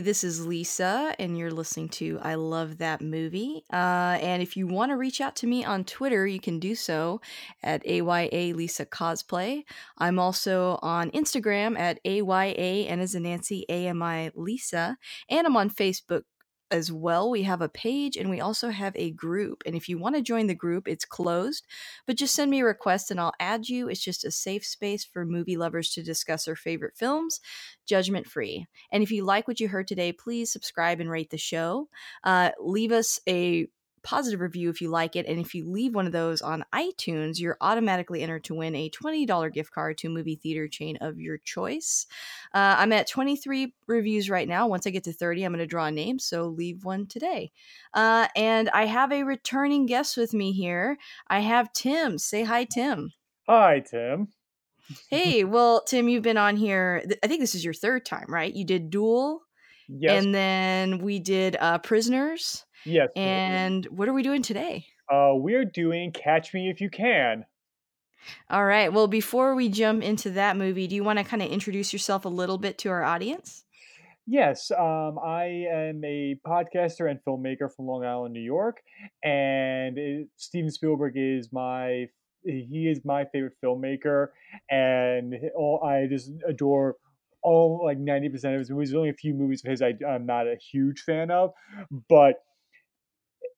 This is Lisa, and you're listening to I Love That Movie. Uh, and if you want to reach out to me on Twitter, you can do so at AYA Lisa Cosplay. I'm also on Instagram at AYA and as a Nancy AMI Lisa. And I'm on Facebook as well. We have a page and we also have a group. And if you want to join the group, it's closed, but just send me a request and I'll add you. It's just a safe space for movie lovers to discuss their favorite films, judgment free. And if you like what you heard today, please subscribe and rate the show. Uh, leave us a positive review if you like it. And if you leave one of those on iTunes, you're automatically entered to win a $20 gift card to a movie theater chain of your choice. Uh, I'm at 23 reviews right now. Once I get to 30, I'm going to draw a name. So leave one today. Uh, and I have a returning guest with me here. I have Tim. Say hi, Tim. Hi, Tim. hey, well, Tim, you've been on here. I think this is your third time, right? You did Duel. Yes. And then we did uh, Prisoners. Yes. And what are we doing today? Uh, we're doing Catch Me If You Can. All right. Well, before we jump into that movie, do you want to kind of introduce yourself a little bit to our audience? Yes, um, I am a podcaster and filmmaker from Long Island, New York, and it, Steven Spielberg is my he is my favorite filmmaker, and all, I just adore all like ninety percent of his movies. There's only a few movies of his I, I'm not a huge fan of, but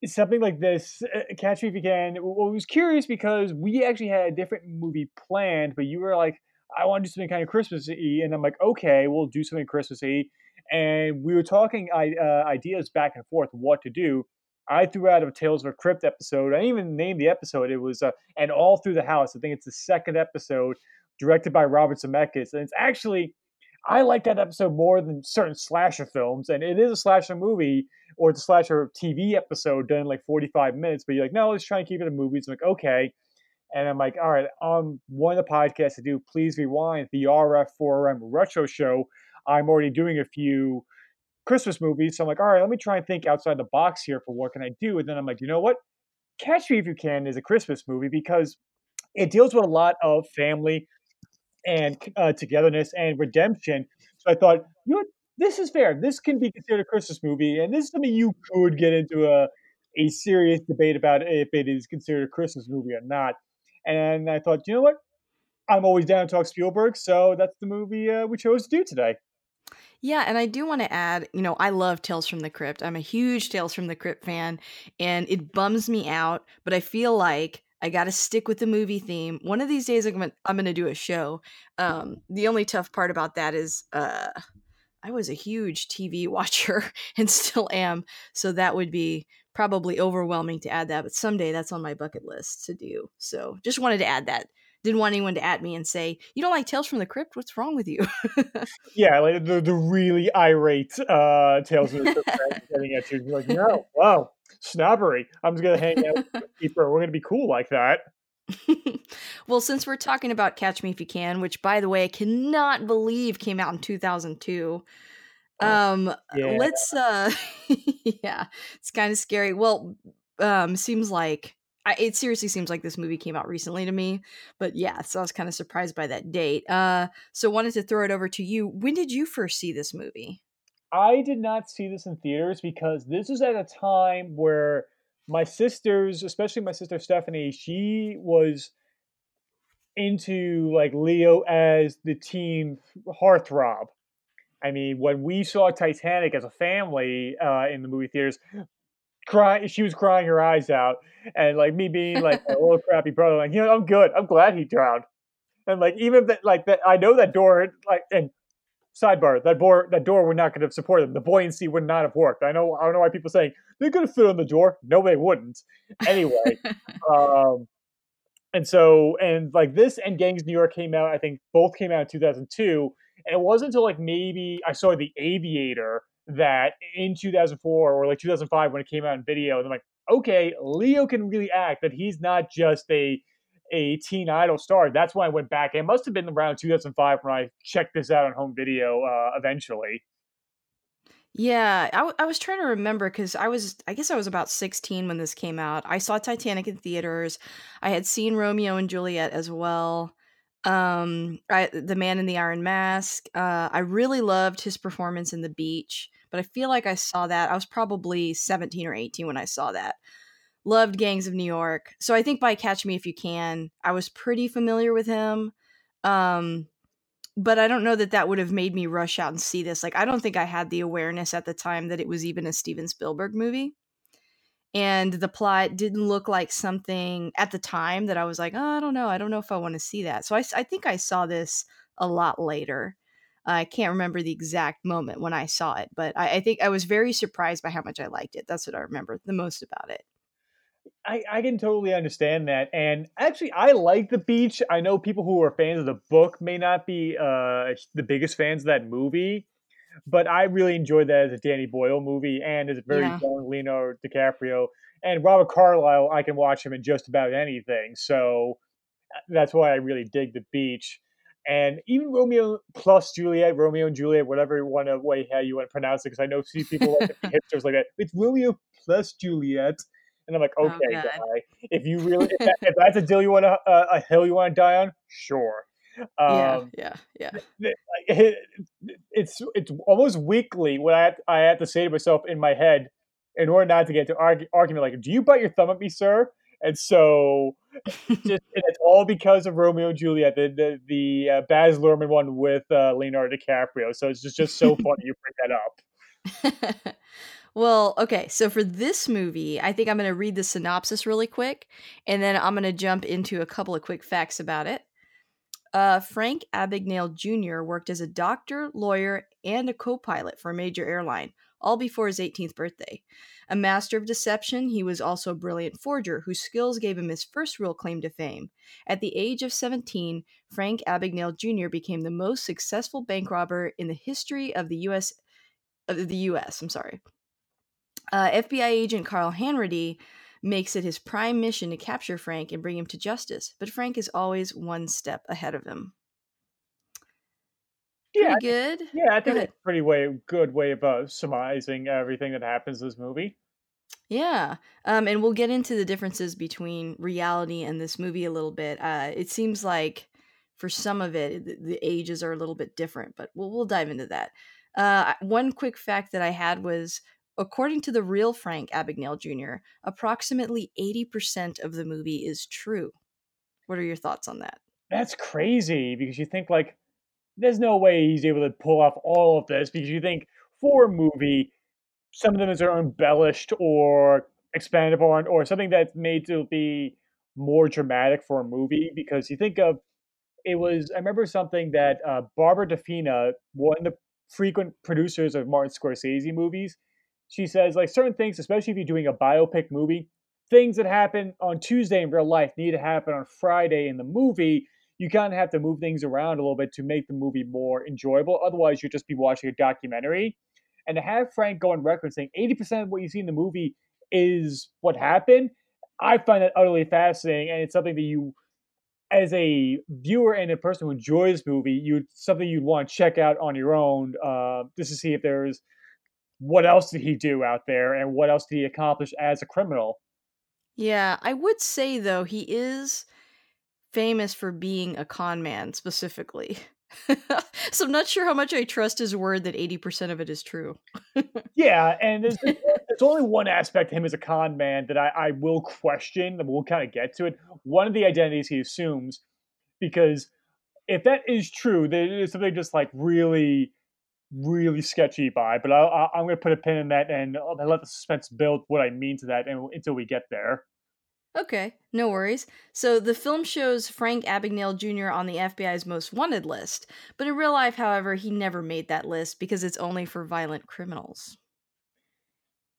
something like this, uh, Catch Me If You Can. Well, I was curious because we actually had a different movie planned, but you were like, I want to do something kind of Christmassy, and I'm like, okay, we'll do something Christmassy. And we were talking uh, ideas back and forth what to do. I threw out a Tales of a Crypt episode. I even named the episode. It was uh, and all through the house. I think it's the second episode, directed by Robert Zemeckis, and it's actually I like that episode more than certain slasher films, and it is a slasher movie or it's a slasher TV episode done in like 45 minutes. But you're like, no, let's try and keep it a movie. It's like, okay. And I'm like, all right, on one of the podcasts to do, please rewind the RF4RM retro show. I'm already doing a few Christmas movies. So I'm like, all right, let me try and think outside the box here for what can I do. And then I'm like, you know what? Catch Me If You Can is a Christmas movie because it deals with a lot of family and uh, togetherness and redemption. So I thought, you know, this is fair. This can be considered a Christmas movie, and this is something you could get into a a serious debate about if it is considered a Christmas movie or not. And I thought, you know what? I'm always down to talk Spielberg, so that's the movie uh, we chose to do today. Yeah, and I do want to add, you know, I love Tales from the Crypt. I'm a huge Tales from the Crypt fan, and it bums me out, but I feel like I got to stick with the movie theme. One of these days, I'm gonna, I'm gonna do a show. Um, the only tough part about that is, uh, I was a huge TV watcher and still am, so that would be probably overwhelming to add that. But someday that's on my bucket list to do. So just wanted to add that. Didn't want anyone to at me and say, "You don't like Tales from the Crypt? What's wrong with you?" yeah, like the, the really irate uh, Tales from the Crypt getting at you. You're like, no, wow, snobbery. I'm just gonna hang out with Keeper. We're gonna be cool like that. well, since we're talking about Catch Me If You Can, which by the way, I cannot believe came out in 2002. Um yeah. let's uh yeah, it's kind of scary. Well, um seems like I, it seriously seems like this movie came out recently to me, but yeah, so I was kind of surprised by that date. Uh so wanted to throw it over to you. When did you first see this movie? I did not see this in theaters because this is at a time where my sisters, especially my sister Stephanie, she was into like Leo as the teen heartthrob. I mean, when we saw Titanic as a family uh, in the movie theaters, crying. She was crying her eyes out, and like me being like a little crappy brother, like you know, I'm good. I'm glad he drowned. And like even that, like that, I know that door, like and sidebar, that door, that door would not could have supported them. The buoyancy would not have worked. I know, I don't know why people saying they could have fit on the door. No, they wouldn't. Anyway, um, and so and like this and Gangs New York came out. I think both came out in 2002, and it wasn't until like maybe I saw The Aviator that in 2004 or like 2005 when it came out in video, and I'm like, okay, Leo can really act. That he's not just a a teen idol star. That's when I went back. It must have been around 2005 when I checked this out on home video. Uh, eventually. Yeah, I, w- I was trying to remember because I was, I guess I was about 16 when this came out. I saw Titanic in theaters. I had seen Romeo and Juliet as well. Um, I, The Man in the Iron Mask. Uh, I really loved his performance in The Beach, but I feel like I saw that. I was probably 17 or 18 when I saw that. Loved Gangs of New York. So I think by Catch Me If You Can, I was pretty familiar with him. Um, but I don't know that that would have made me rush out and see this. Like, I don't think I had the awareness at the time that it was even a Steven Spielberg movie. And the plot didn't look like something at the time that I was like, oh, I don't know. I don't know if I want to see that. So I, I think I saw this a lot later. I can't remember the exact moment when I saw it, but I, I think I was very surprised by how much I liked it. That's what I remember the most about it. I, I can totally understand that. And actually, I like the beach. I know people who are fans of the book may not be uh, the biggest fans of that movie, but I really enjoyed that as a Danny Boyle movie and as a very Yeah. young Leonardo DiCaprio. And Robert Carlyle, I can watch him in just about anything. So uh, that's why I really dig the beach. And even Romeo plus Juliet, Romeo and Juliet, whatever you want to way how you want to pronounce it, because I know see people like the hipsters like that. It's Romeo plus Juliet, and I'm like, Oh, okay, God. guy, if you really if, that, if that's a deal you want to uh, a hill you want to die on, sure. yeah, Um, yeah, yeah. th- it- it's it's almost weekly what I have, I have to say to myself in my head in order not to get to argu- argument like, do you bite your thumb at me, sir? And so just and it's all because of Romeo and Juliet, the the, the uh, Baz Luhrmann one with uh, Leonardo DiCaprio. So it's just just so funny you bring that up. well, okay. So for this movie, I think I'm going to read the synopsis really quick, and then I'm going to jump into a couple of quick facts about it. Uh, Frank Abagnale Jr. worked as a doctor, lawyer, and a co pilot for a major airline, all before his 18th birthday. A master of deception, he was also a brilliant forger whose skills gave him his first real claim to fame. At the age of 17, Frank Abagnale Jr. became the most successful bank robber in the history of the U.S. Of the U.S. I'm sorry. Uh, FBI agent Carl Hanratty makes it his prime mission to capture Frank and bring him to justice, but Frank is always one step ahead of him. Yeah, Pretty good. yeah, I think ahead. that's a pretty way good way of uh, surmising everything that happens in this movie. Yeah. Um, and we'll get into the differences between reality and this movie a little bit. Uh, it seems like for some of it, the, the ages are a little bit different, but we'll, we'll dive into that. Uh, one quick fact that I had was according to the real Frank Abagnale Jr., approximately 80% of the movie is true. What are your thoughts on that? That's crazy because you think like there's no way he's able to pull off all of this because you think for a movie, some of them is embellished or expanded upon or something that's made to be more dramatic for a movie because you think of it was I remember something that uh, Barbara De Fina, one of the frequent producers of Martin Scorsese movies, she says like certain things, especially if you're doing a biopic movie, things that happen on Tuesday in real life need to happen on Friday in the movie. You kind of have to move things around a little bit to make the movie more enjoyable. Otherwise, you'd just be watching a documentary. And to have Frank go on record saying 80% of what you see in the movie is what happened, I find that utterly fascinating. And it's something that you as a viewer and a person who enjoys movie, you something you'd want to check out on your own, uh, just to see if there's what else did he do out there and what else did he accomplish as a criminal. Yeah, I would say though he is famous for being a con man specifically. so I'm not sure how much I trust his word that 80% of it is true. Yeah, and there's, there's only one aspect to him as a con man that I, I will question, and we'll kind of get to it. One of the identities he assumes, because if that is true, there is something just like really really sketchy by. But I, am going to put a pin in that and uh, let the suspense build what I mean to that and, until we get there. Okay, no worries. So the film shows Frank Abagnale Jr. on the FBI's most wanted list, but in real life, however, he never made that list because it's only for violent criminals.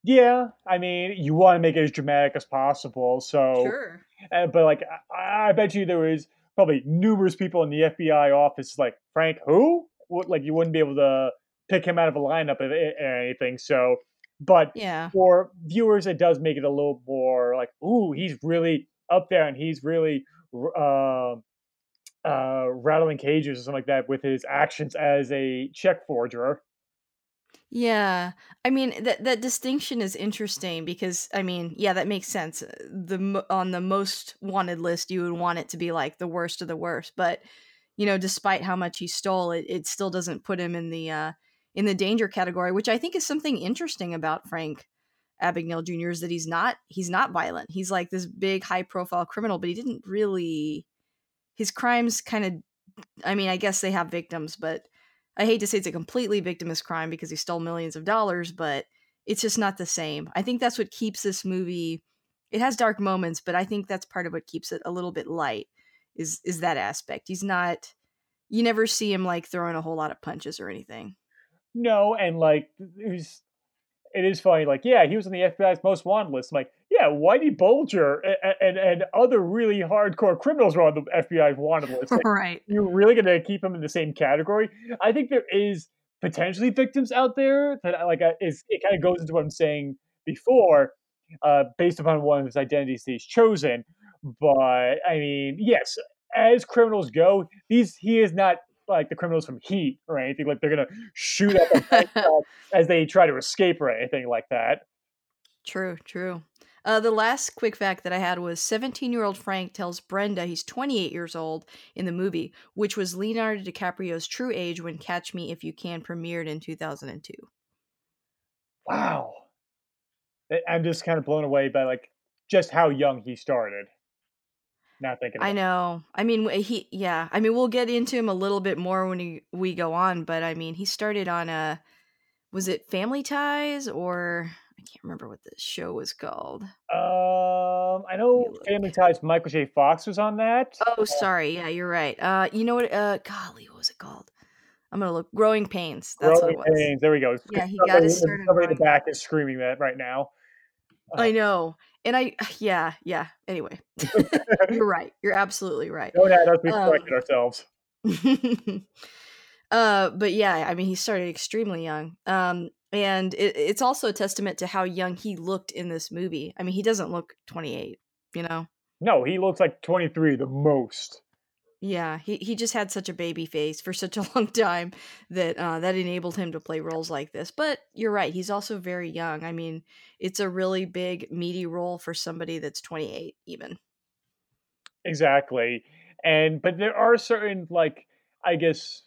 Yeah, I mean, you want to make it as dramatic as possible, so. Sure. Uh, but like, I, I bet you there was probably numerous people in the FBI office like Frank, who? What, like, you wouldn't be able to pick him out of a lineup or anything. So but yeah. for viewers, it does make it a little more like, ooh, he's really up there and he's really uh, uh, rattling cages or something like that with his actions as a check forger. Yeah. I mean that that distinction is interesting because I mean, yeah, that makes sense. The on the most wanted list you would want it to be like the worst of the worst, but you know, despite how much he stole, it it still doesn't put him in the uh in the danger category, which I think is something interesting about Frank Abagnale Jr. is that he's not he's not violent. He's like this big high profile criminal, but he didn't really his crimes kind of I mean, I guess they have victims, but I hate to say it's a completely victimless crime because he stole millions of dollars, but it's just not the same. I think that's what keeps this movie it has dark moments, but I think that's part of what keeps it a little bit light is is that aspect. He's not you never see him like throwing a whole lot of punches or anything. No, and like it was, it is funny. Like, yeah, he was on the FBI's most wanted list. I'm like, yeah, Whitey Bulger and, and, and other really hardcore criminals were on the FBI's wanted list. Like, right? You're really gonna keep him in the same category? I think there is potentially victims out there that like is it kind of goes into what I'm saying before, uh, based upon one of his identities he's chosen. But I mean, yes, as criminals go, these he is not like the criminals from Heat or anything. Like they're gonna shoot at them as they try to escape or anything like that. True, true. Uh, the last quick fact that I had was 17 year old Frank tells Brenda he's 28 years old in the movie, which was Leonardo DiCaprio's true age when Catch Me If You Can premiered in 2002. Wow. I'm just kind of blown away by like just how young he started. Not thinking. I know. I mean, he. Yeah. I mean, we'll get into him a little bit more when he, we go on, but I mean, he started on a. Was it Family Ties or I can't remember what the show was called. Um, I know Family Ties. Michael J. Fox was on that. Oh, sorry. Yeah, you're right. Uh, you know what? Uh, golly, what was it called? I'm gonna look. Growing Pains. That's Growing what it was. Pains. There we go. Yeah, he got his start. Somebody in the back is screaming that right now. Uh, I know. And I, yeah, yeah. Anyway, you're right. You're absolutely right. Don't have us be um, ourselves. uh, but yeah, I mean, he started extremely young. Um, and it, it's also a testament to how young he looked in this movie. I mean, he doesn't look 28, you know? No, he looks like 23 the most. Yeah, he, he just had such a baby face for such a long time that uh, that enabled him to play roles like this. But you're right, he's also very young. I mean, it's a really big, meaty role for somebody that's 28, even. Exactly. And, but there are certain, like, I guess,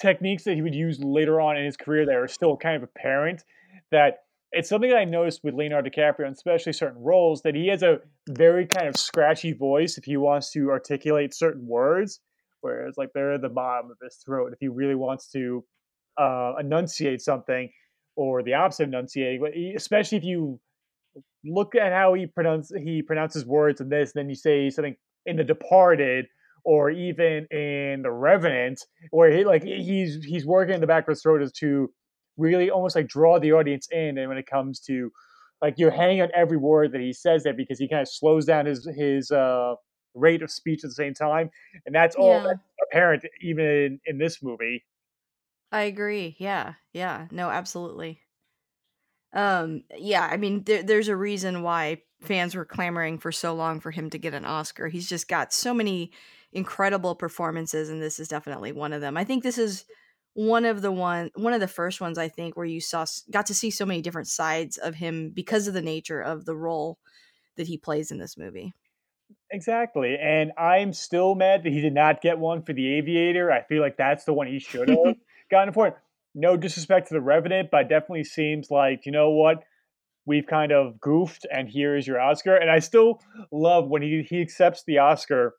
techniques that he would use later on in his career that are still kind of apparent that it's something that I noticed with Leonardo DiCaprio, and especially certain roles, that he has a very kind of scratchy voice if he wants to articulate certain words, whereas like they're at the bottom of his throat if he really wants to uh, enunciate something, or the opposite of enunciating. But Especially if you look at how he pronounce he pronounces words in this, then you say something in The Departed or even in The Revenant, where he like he's he's working in the back of his throat as to really almost like draw the audience in and when it comes to like you're hanging on every word that he says there because he kind of slows down his his uh rate of speech at the same time and that's all yeah. apparent even in, in this movie. I agree. Yeah. Yeah. No absolutely. Um yeah i mean there, there's a reason why fans were clamoring for so long for him to get an oscar. He's just got so many incredible performances and this is definitely one of them. I think this is one of the one one of the first ones I think where you saw got to see so many different sides of him because of the nature of the role that he plays in this movie. Exactly. And I'm still mad that he did not get one for the Aviator. I feel like that's the one he should have gotten for it. No disrespect to the Revenant, but definitely seems like, you know what? We've kind of goofed and here is your Oscar. And I still love when he he accepts the Oscar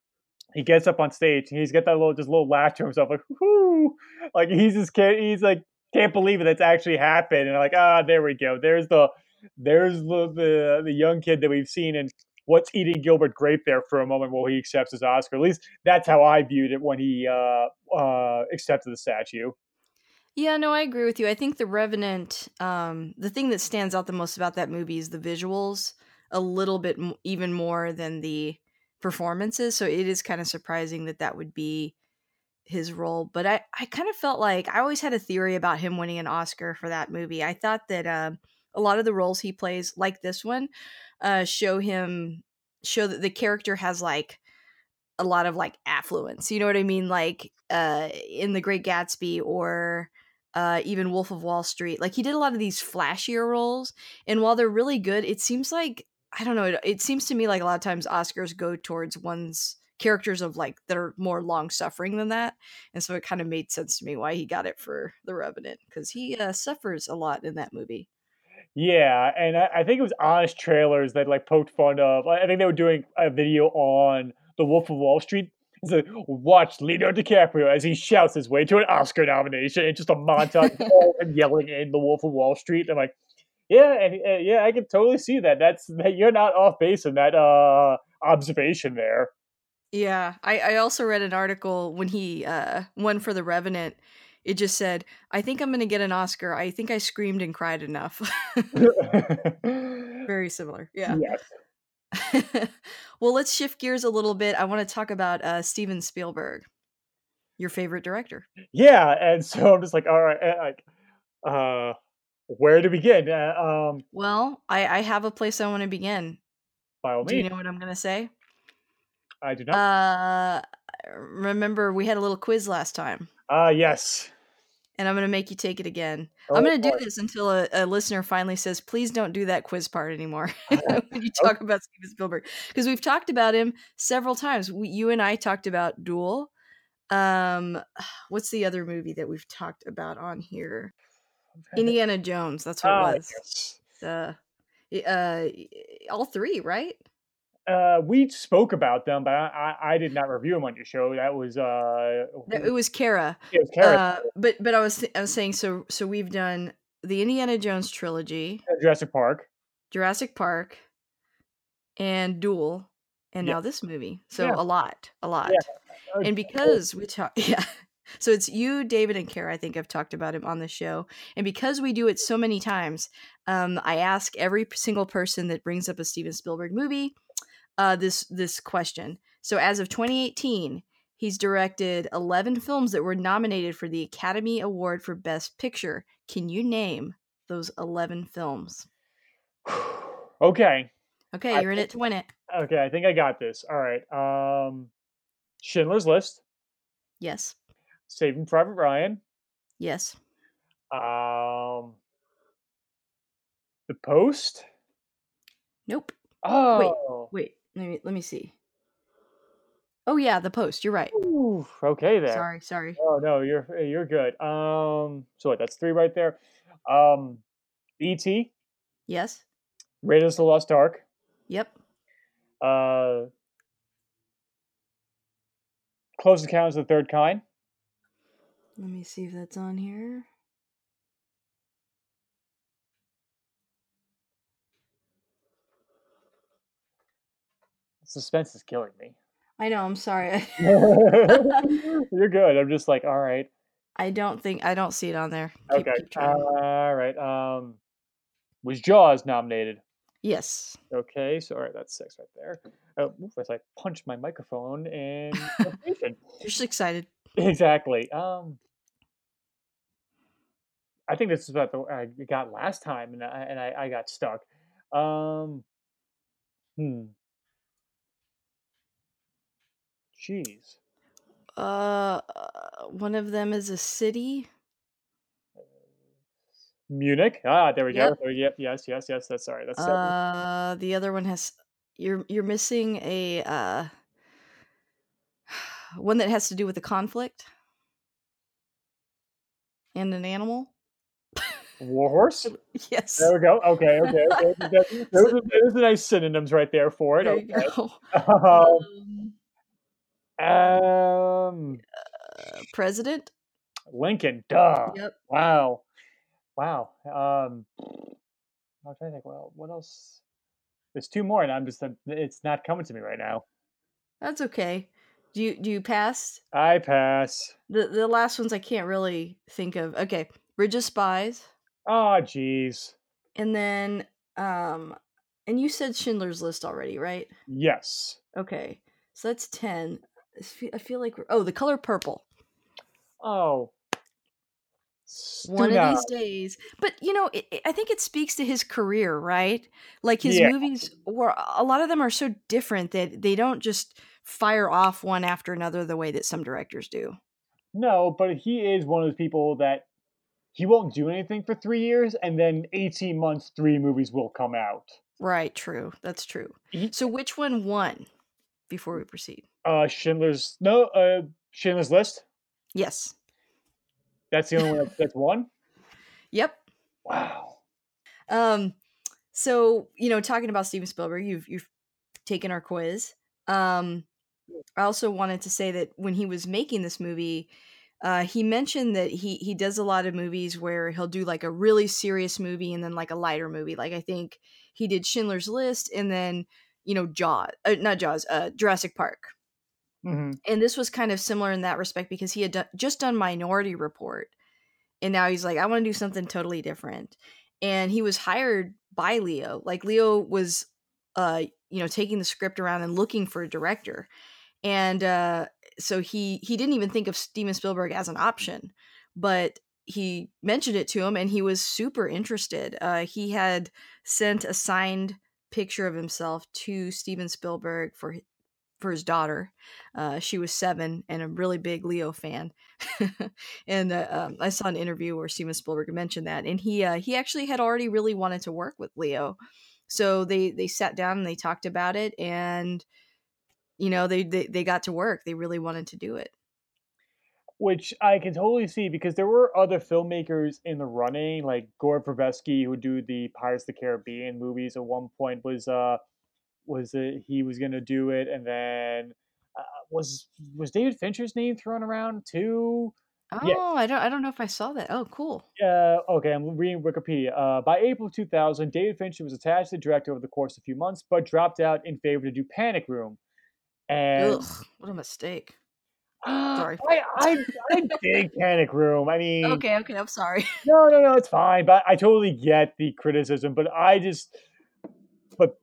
he gets up on stage and he's got that little just little laugh to himself like whoo like he's just kid he's like can't believe it. That's actually happened. And like, ah, there we go. There's the there's the, the the young kid that we've seen and what's eating Gilbert Grape there for a moment while he accepts his Oscar. At least that's how I viewed it when he uh, uh, accepted the statue. Yeah, no, I agree with you. I think The Revenant, um, the thing that stands out the most about that movie is the visuals, a little bit m- even more than the performances. So it is kind of surprising that that would be his role. But I, I kind of felt like I always had a theory about him winning an Oscar for that movie. I thought that uh, a lot of the roles he plays, like this one, uh, show him show that the character has like a lot of like affluence. You know what I mean? Like uh, in The Great Gatsby or uh, even Wolf of Wall Street. Like he did a lot of these flashier roles, and while they're really good, it seems like I don't know. It, it seems to me like a lot of times Oscars go towards one's characters of like that are more long suffering than that, and so it kind of made sense to me why he got it for The Revenant because he uh, suffers a lot in that movie. Yeah, and I, I think it was Honest Trailers that like poked fun of. I think they were doing a video on The Wolf of Wall Street. It's like, watch Leonardo DiCaprio as he shouts his way to an Oscar nomination, and just a montage of him yelling in The Wolf of Wall Street. I'm like, yeah, and uh, yeah, I can totally see that. That's that you're not off base in that uh, observation there. Yeah, I, I also read an article when he uh, won for The Revenant. It just said, "I think I'm going to get an Oscar. I think I screamed and cried enough." Very similar. Yeah. yes. well, let's shift gears a little bit. I want to talk about uh, Steven Spielberg, your favorite director. Yeah, and so I'm just like, all right, like, uh, where to begin? Uh, um, Well, I, I have a place I want to begin. by all Do you know what I'm going to say? I do not. Uh, remember we had a little quiz last time, Ah, yes. and I'm going to make you take it again. Oh, I'm going to do boy. this until a, a listener finally says, "Please don't do that quiz part anymore." when you talk about Steven Spielberg, because we've talked about him several times. We, you and I talked about Duel. Um, what's the other movie that we've talked about on here? Indiana Jones. That's what Ah, it was. yes. Uh, uh, all three, right? Uh, we spoke about them, but I, I, I did not review them on your show. That was uh, It was Kara. it was Karen, Uh, but but I was th- I was saying so so we've done the Indiana Jones trilogy, Jurassic Park. Jurassic Park, and Duel, and Yeah. now this movie. So Yeah. a lot, a lot. Uh, And because we talk, yeah. So it's you, David, and Kara. I think I've talked about him on the show, and because we do it so many times, um, I ask every single person that brings up a Steven Spielberg movie uh, this this question. So as of 2018, he's directed 11 films that were nominated for the Academy Award for Best Picture. Can you name those 11 films? okay, Okay, you're in it to win it. okay, I think I got this. All right. Um, Schindler's List, Yes, Saving Private Ryan, yes. um, The Post. Nope. Oh, Wait, wait. let me let me see. Oh yeah, The Post. You're right. Ooh, okay there. Sorry, sorry. Oh no, you're you're good. Um, so what? That's three right there. Um, E.T. Yes. Raiders of the Lost Ark. Yep. Uh, Close Encounters of the Third Kind. Let me see if that's on here. Suspense is killing me. I know. I'm sorry. you're good. I'm just like, all right, I don't think I don't see it on there. Keep, okay, keep trying. all right. Um, was Jaws nominated? yes. Okay, so all right, that's six right there. Oh, as I punched my microphone and. You're just excited. exactly. Um, I think this is about the I got last time, and I and I, I got stuck. Um, hmm. Jeez. Uh, one of them is a city. Munich. Ah, there we go. Yep. There- Yep. Yes. Yes. Yes. That's sorry. That's seven. Uh, the other one has you're you're missing a uh one that has to do with a conflict and an animal. Warhorse. Yes. There we go. Okay. Okay. okay. That- Those are, those are nice synonyms right there for it. There you go. Um, um, uh, president. Lincoln, duh. Yep. Wow. Wow. Um, I'm trying to think. Well, what else? There's two more, and I'm just it's not coming to me right now. That's okay. Do you do you pass? I pass. The the last ones I can't really think of. Okay, Bridge of Spies, Oh, jeez. and then um, and you said Schindler's List already, right? Yes. Okay, so that's ten. I feel like we're oh, The Color Purple. Oh. One Stuna. of these days, but you know, it, it- I think it speaks to his career, right? Like his Yeah. movies, were a lot of them are so different that they don't just fire off one after another the way that some directors do. No, but he is one of those people that he won't do anything for three years, and then 18 months, three movies will come out. Right, true. That's true. He- So which one won before we proceed? Uh, Schindler's no, uh, Schindler's List. Yes. That's the only one that's one. Yep. Wow. Um so, you know, talking about Steven Spielberg, you've you've taken our quiz. Um I also wanted to say that when he was making this movie, uh, he mentioned that he he does a lot of movies where he'll do like a really serious movie and then like a lighter movie. Like I think he did Schindler's List and then you know Jaws, uh, not Jaws, uh, Jurassic Park. hmm And this was kind of similar in that respect because he had done, just done Minority Report, and now he's like, I want to do something totally different. And he was hired by Leo. Like Leo was, uh, you know, taking the script around and looking for a director, and uh, so he he didn't even think of Steven Spielberg as an option, but he mentioned it to him, and he was super interested. Uh, he had sent a signed picture of himself to Steven Spielberg for for his daughter. Uh, she was seven and a really big Leo fan. and uh, um, I saw an interview where Steven Spielberg mentioned that, and he uh, he actually had already really wanted to work with Leo. So they they sat down and they talked about it, and you know they they, they got to work. They really wanted to do it. Which I can totally see because there were other filmmakers in the running, like Gore Verbinski, who do the Pirates of the Caribbean movies. At one point, was uh was it he was gonna do it, and then uh, was was David Fincher's name thrown around too? Oh, Yeah. I don't I don't know if I saw that. Oh, cool. Uh, okay, I'm reading Wikipedia. Uh, by April 2000, David Fincher was attached to the director over the course of a few months, but dropped out in favor to do Panic Room. And Ugh, what a mistake. Sorry. I, I, I dig Panic Room. I mean, Okay, okay, I'm sorry. no, no, no, it's fine. But I totally get the criticism. But I just, but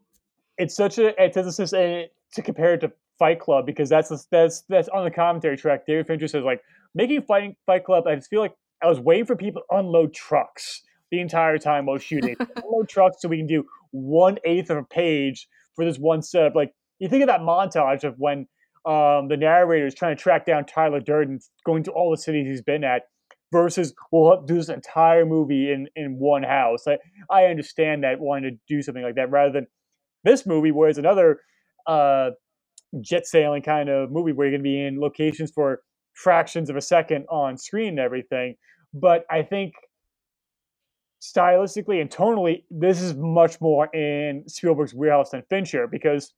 it's such an antithesis and to compare it to Fight Club because that's that's that's on the commentary track. David Fincher says like making fighting Fight Club. I just feel like I was waiting for people to unload trucks the entire time while shooting. unload trucks so we can do one eighth of a page for this one setup. Like you think of that montage of when um, the narrator is trying to track down Tyler Durden, going to all the cities he's been at, versus we'll do this entire movie in in one house. I I understand that wanting to do something like that rather than this movie, where it's another uh, jet sailing kind of movie where you're going to be in locations for fractions of a second on screen and everything. But I think stylistically and tonally, this is much more in Spielberg's wheelhouse than Fincher because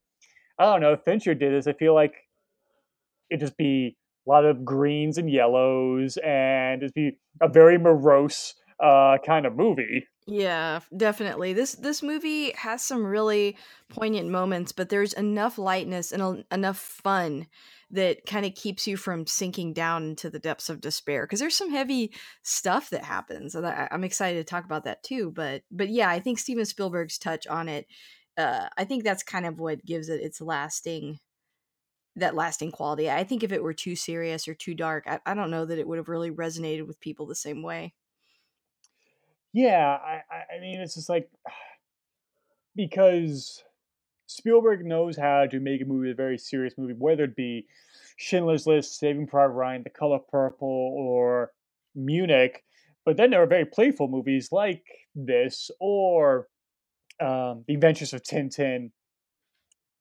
I don't know if Fincher did this. I feel like it'd just be a lot of greens and yellows and it'd be a very morose uh, kind of movie. Yeah, definitely. This this movie has some really poignant moments, but there's enough lightness and a, enough fun that kind of keeps you from sinking down into the depths of despair. Because there's some heavy stuff that happens, and I, I'm excited to talk about that too. But but yeah, I think Steven Spielberg's touch on it, uh, I think that's kind of what gives it its lasting that lasting quality. I think if it were too serious or too dark, I, I don't know that it would have really resonated with people the same way. Yeah, I, I- mean, it's just like because Spielberg knows how to make a movie a very serious movie, whether it be Schindler's List, Saving Private Ryan, The Color Purple, or Munich. But then there are very playful movies like this, or um, The Adventures of Tintin,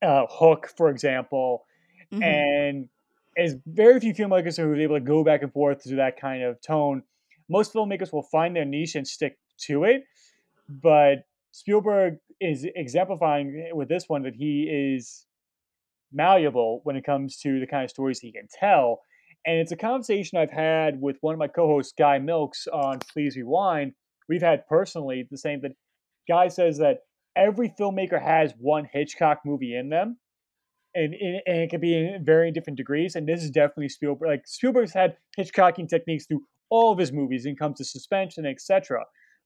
uh, Hook, for example. Mhm. And as very few filmmakers who are able to go back and forth to that kind of tone, most filmmakers will find their niche and stick to it. But Spielberg is exemplifying with this one that he is malleable when it comes to the kind of stories he can tell. And it's a conversation I've had with one of my co-hosts, Guy Milks, on Please Rewind. We've had personally the same thing. Guy says that every filmmaker has one Hitchcock movie in them, and, and, and it can be in varying different degrees. And this is definitely Spielberg. Like Spielberg's had Hitchcocking techniques through all of his movies, and comes to suspension, etc.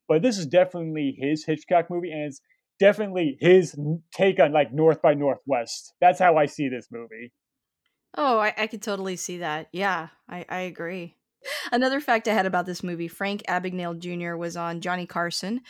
But this is definitely his Hitchcock movie, and it's definitely his take on like North by Northwest. That's how I see this movie. Oh, I, I could totally see that. Yeah, I, I agree. Another fact I had about this movie Frank Abagnale Jr. was on Johnny Carson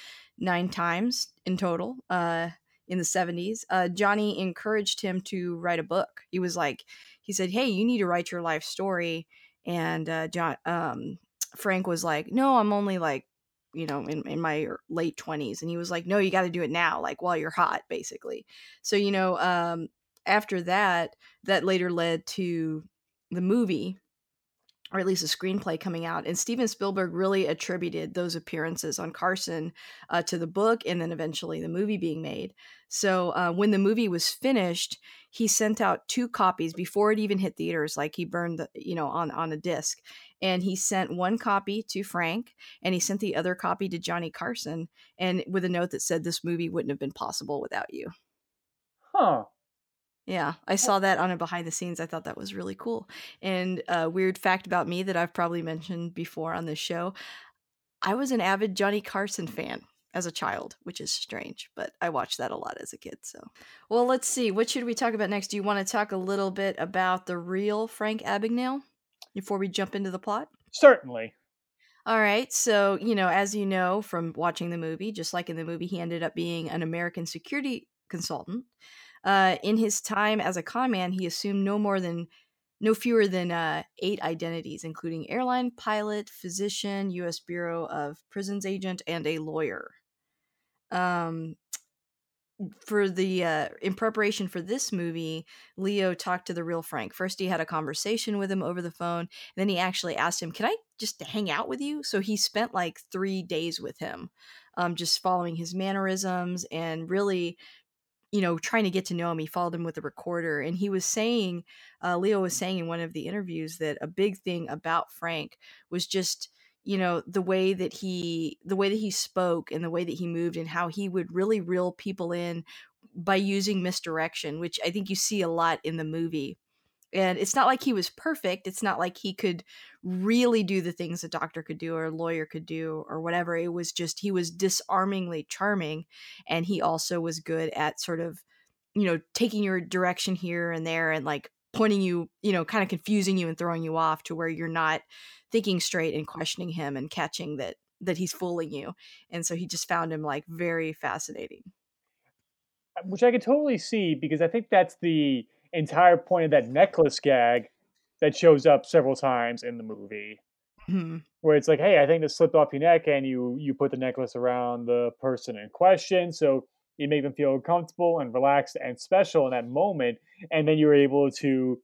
nine times in total uh, in the 70s. Uh, Johnny encouraged him to write a book. He was like, he said, Hey, you need to write your life story. And uh, John, um, Frank was like, No, I'm only like, you know, in, in my late 20s. And he was like, No, you got to do it now, like while you're hot, basically. So, you know, um, after that, that later led to the movie or at least a screenplay coming out. And Steven Spielberg really attributed those appearances on Carson uh, to the book and then eventually the movie being made. So uh, when the movie was finished, he sent out two copies before it even hit theaters. Like he burned the, you know, on on a disc, and he sent one copy to Frank, and he sent the other copy to Johnny Carson, and with a note that said this movie wouldn't have been possible without you. Huh. Yeah, I saw that on a behind the scenes. I thought that was really cool. And a weird fact about me that I've probably mentioned before on this show I was an avid Johnny Carson fan as a child, which is strange, but I watched that a lot as a kid. So, well, let's see. What should we talk about next? Do you want to talk a little bit about the real Frank Abagnale before we jump into the plot? Certainly. All right. So, you know, as you know from watching the movie, just like in the movie, he ended up being an American security consultant. Uh, in his time as a con man, he assumed no more than no fewer than uh, eight identities, including airline pilot, physician, U.S. Bureau of Prisons agent, and a lawyer. Um, for the uh, in preparation for this movie, Leo talked to the real Frank. First, he had a conversation with him over the phone. then he actually asked him, "Can I just hang out with you?" So he spent like three days with him, um, just following his mannerisms and really you know, trying to get to know him. He followed him with a recorder, and he was saying, uh, Leo was saying in one of the interviews that a big thing about Frank was just, you know, the way that he, the way that he spoke, and the way that he moved, and how he would really reel people in by using misdirection, which I think you see a lot in the movie and it's not like he was perfect it's not like he could really do the things a doctor could do or a lawyer could do or whatever it was just he was disarmingly charming and he also was good at sort of you know taking your direction here and there and like pointing you you know kind of confusing you and throwing you off to where you're not thinking straight and questioning him and catching that that he's fooling you and so he just found him like very fascinating. Uh, which i could totally see because i think that's the entire point of that necklace gag that shows up several times in the movie. Mm-hmm. Where it's like, hey, I think this slipped off your neck, and you you put the necklace around the person in question, so you make them feel comfortable and relaxed and special in that moment, and then you're able to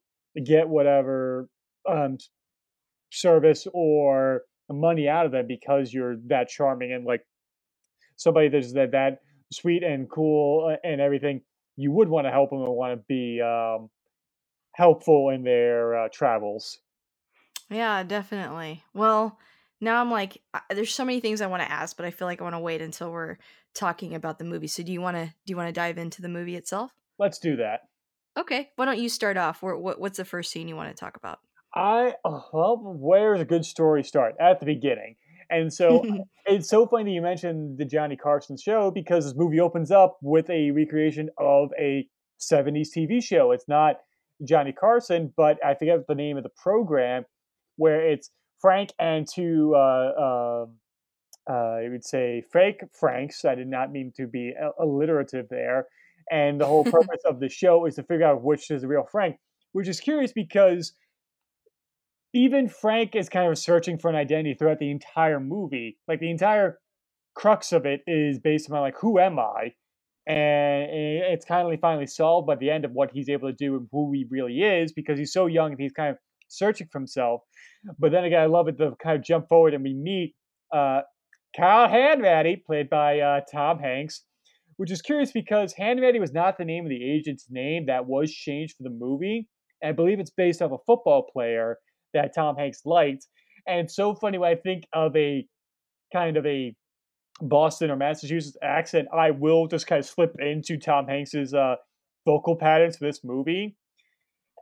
get whatever um, service or money out of them because you're that charming and like somebody that's that that sweet and cool uh, and everything you would want to help them and want to be um, helpful in their uh, travels. Yeah, definitely. Well, now I'm like, there's so many things I want to ask, but I feel like I want to wait until we're talking about the movie. So, do you want to do you want to dive into the movie itself? Let's do that. Okay. Why don't you start off? What, what's the first scene you want to talk about? I well, where's a good story start? At the beginning. And so it's so funny that you mentioned the Johnny Carson show because this movie opens up with a recreation of a 70s TV show. It's not Johnny Carson, but I forget the name of the program where it's Frank and two, uh, uh, uh, I would say fake Franks. I did not mean to be alliterative there. And the whole purpose of the show is to figure out which is the real Frank, which is curious because even Frank is kind of searching for an identity throughout the entire movie. Like the entire crux of it is based on like who am I, and it's kind of finally solved by the end of what he's able to do and who he really is because he's so young and he's kind of searching for himself. But then again, I love it to kind of jump forward and we meet uh, Carl Hanratty, played by uh, Tom Hanks, which is curious because Hanratty was not the name of the agent's name that was changed for the movie. And I believe it's based off a football player that Tom Hanks liked. And it's so funny when I think of a kind of a Boston or Massachusetts accent, I will just kind of slip into Tom Hanks's uh, vocal patterns for this movie.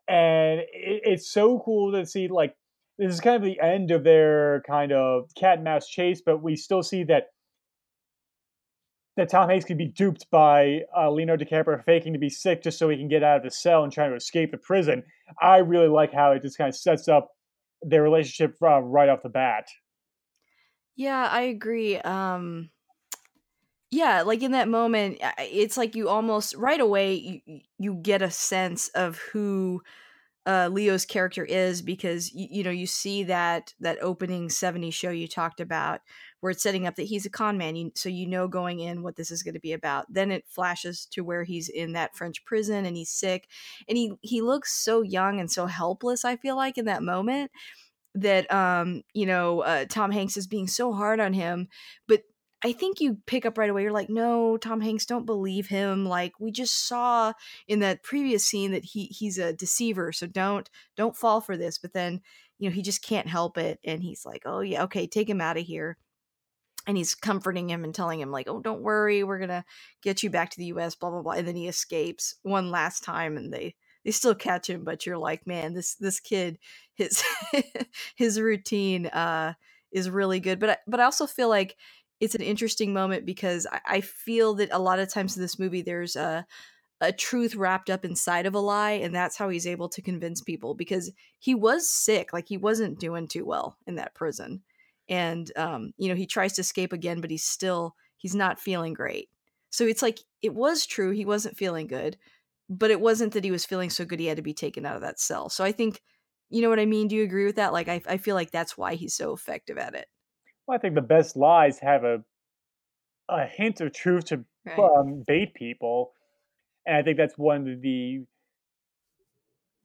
And it, it's so cool to see, like, this is kind of the end of their kind of cat and mouse chase, but we still see that that Tom Hanks could be duped by uh, Leonardo DiCaprio faking to be sick just so he can get out of the cell and trying to escape the prison. I really like how it just kind of sets up their relationship uh, right off the bat. Yeah, I agree. Um, yeah, like in that moment, it's like you almost right away you you get a sense of who uh, Leo's character is because you, you know you see that that opening 70 show you talked about where it's setting up that he's a con man you, so you know going in what this is going to be about. Then it flashes to where he's in that French prison and he's sick and he he looks so young and so helpless I feel like in that moment that um you know uh, Tom Hanks is being so hard on him but I think you pick up right away. You're like, no, Tom Hanks, don't believe him. Like we just saw in that previous scene that he he's a deceiver, so don't don't fall for this. But then, you know, he just can't help it, and he's like, oh yeah, okay, take him out of here. And he's comforting him and telling him like, oh, don't worry, we're gonna get you back to the U.S. Blah blah blah. And then he escapes one last time, and they they still catch him. But you're like, man, this this kid, his his routine uh is really good. But but I also feel like it's an interesting moment because I, I feel that a lot of times in this movie there's a a truth wrapped up inside of a lie and that's how he's able to convince people because he was sick like he wasn't doing too well in that prison. And um you know he tries to escape again but he's still he's not feeling great. So it's like it was true he wasn't feeling good but it wasn't that he was feeling so good he had to be taken out of that cell. So i think you know what i mean? Do you agree with that? Like i, I feel like that's why he's so effective at it well, I think the best lies have a a hint of truth to right um, bait people, and I think that's one of the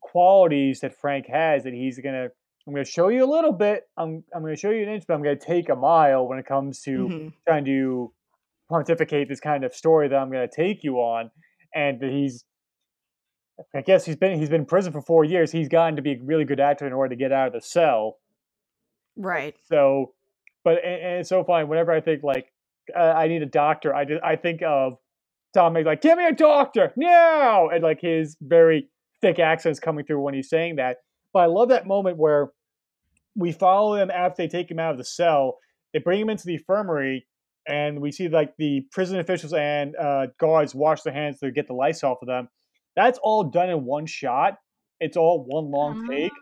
qualities that Frank has that he's gonna. I'm gonna show you a little bit. I'm I'm gonna show you an inch, but I'm gonna take a mile when it comes to hmm trying to pontificate this kind of story that I'm gonna take you on, and that he's. I guess he's been he's been in prison for four years. He's gotten to be a really good actor in order to get out of the cell. right So but and, and it's so funny. Whenever I think like uh, I need a doctor, I just I think of Tom Hanks like, "Give me a doctor now!" and like his very thick accents coming through when he's saying that. But I love that moment where we follow him after they take him out of the cell. They bring him into the infirmary, and we see like the prison officials and uh, guards wash their hands to get the lice off of them. That's all done in one shot. It's all one long take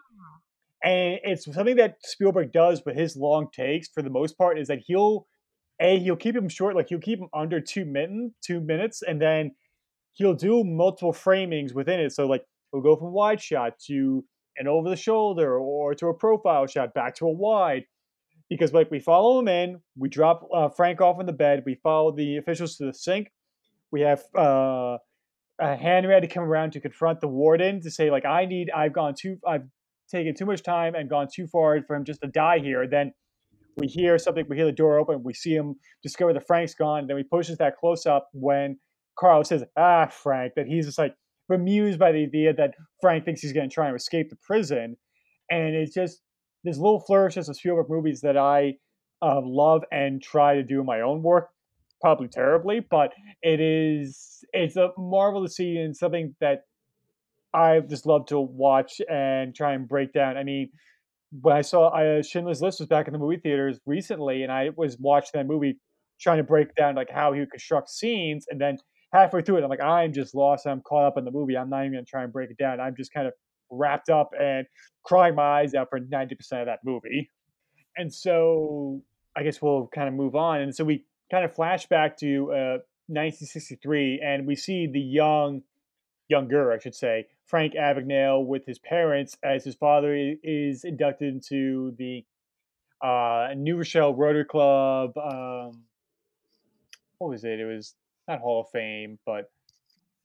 and it's something that Spielberg does with his long takes for the most part is that he'll a he'll keep him short, like he'll keep him under two minutes, two minutes, and then he'll do multiple framings within it. So like he'll go from wide shot to an over the shoulder or to a profile shot back to a wide because like we follow him in, we drop uh, Frank off in the bed, we follow the officials to the sink, we have uh, uh, Hanratty come around to confront the warden to say like I need I've gone too I've taken too much time and gone too far for him just to die here. Then we hear something, we hear the door open, we see him discover that Frank's gone. Then we pushes that close up when Carl says, "Ah, Frank," that he's just like bemused by the idea that Frank thinks he's going to try and escape the prison, and it's just there's little flourishes of Spielberg movies that I uh, love and try to do in my own work. Probably terribly, but it is it's a marvel to see and something that I just love to watch and try and break down. I mean, when I saw uh, Schindler's List was back in the movie theaters recently, and I was watching that movie trying to break down like how he would construct scenes, and then halfway through it, I'm like, I'm just lost. I'm caught up in the movie. I'm not even gonna try and break it down. I'm just kind of wrapped up and crying my eyes out for 90% of that movie. And so I guess we'll kind of move on. And so we kind of flash back to uh, 1963, and we see the young younger, I should say, Frank Abagnale with his parents as his father is inducted into the uh, New Rochelle Rotary Club. Um, what was it? It was not Hall of Fame, but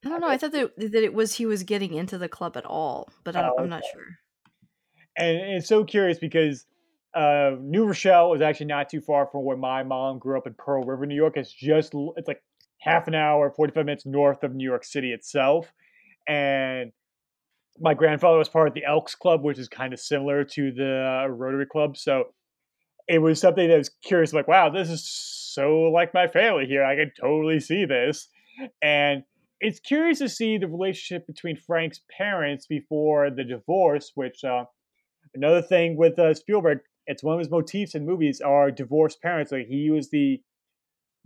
I don't know. I thought that that it was he was getting into the club at all, but I I'm not sure. and it's so curious because uh, New Rochelle is actually not too far from where my mom grew up in Pearl River, New York. It's just it's like half an hour, forty five minutes north of New York City itself and my grandfather was part of the Elks Club, which is kind of similar to the uh, Rotary Club. So it was something that was curious, like, wow, this is so like my family here. I can totally see this. And it's curious to see the relationship between Frank's parents before the divorce, which uh, another thing with uh, Spielberg, it's one of his motifs in movies are divorced parents. Like he was the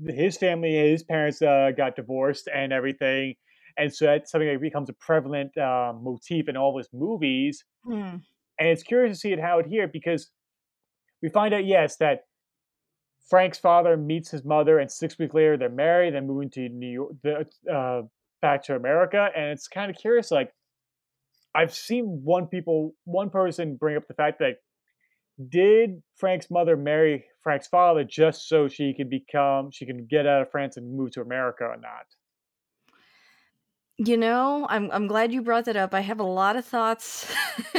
his family, his parents uh, got divorced and everything, and so that's something that becomes a prevalent uh, motif in all of his movies. Hmm. And it's curious to see it how it here because we find out, yes, that Frank's father meets his mother, and six weeks later they're married and moving to New York, the, uh, back to America. And it's kind of curious, like I've seen one people, one person bring up the fact that did Frank's mother marry Frank's father just so she could become, she can get out of France and move to America or not? You know, I'm I'm glad you brought that up. I have a lot of thoughts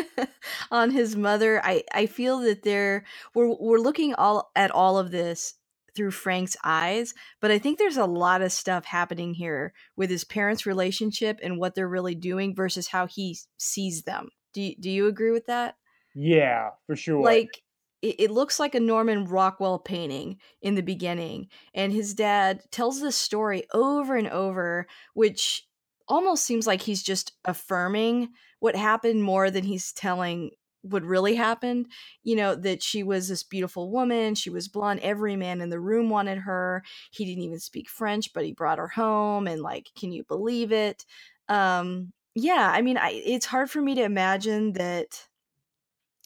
on his mother. I I feel that there we're we're looking all at all of this through Frank's eyes, but I think there's a lot of stuff happening here with his parents' relationship and what they're really doing versus how he sees them. Do you, do you agree with that? Yeah, for sure. Like it, it looks like a Norman Rockwell painting in the beginning, and his dad tells this story over and over, which almost seems like he's just affirming what happened more than he's telling what really happened. You know, that she was this beautiful woman, she was blonde, every man in the room wanted her. He didn't even speak French, but he brought her home and like, can you believe it? Um yeah, I mean, I, it's hard for me to imagine that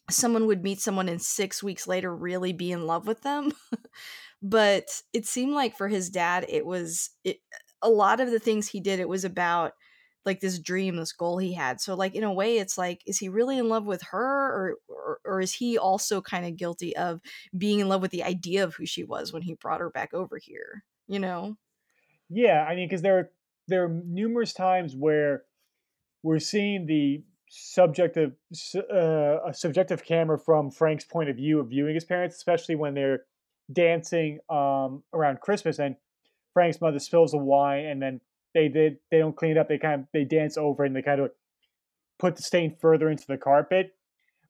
someone would meet someone and 6 weeks later really be in love with them. but it seemed like for his dad it was it, a lot of the things he did, it was about like this dream, this goal he had. So like in a way it's like is he really in love with her or or, or is he also kind of guilty of being in love with the idea of who she was when he brought her back over here, you know? Yeah, I mean, because there are there are numerous times where we're seeing the subjective uh, a subjective camera from Frank's point of view of viewing his parents, especially when they're dancing um, around Christmas and Frank's mother spills the wine, and then they did they don't clean it up. They kind of they dance over and they kind of put the stain further into the carpet.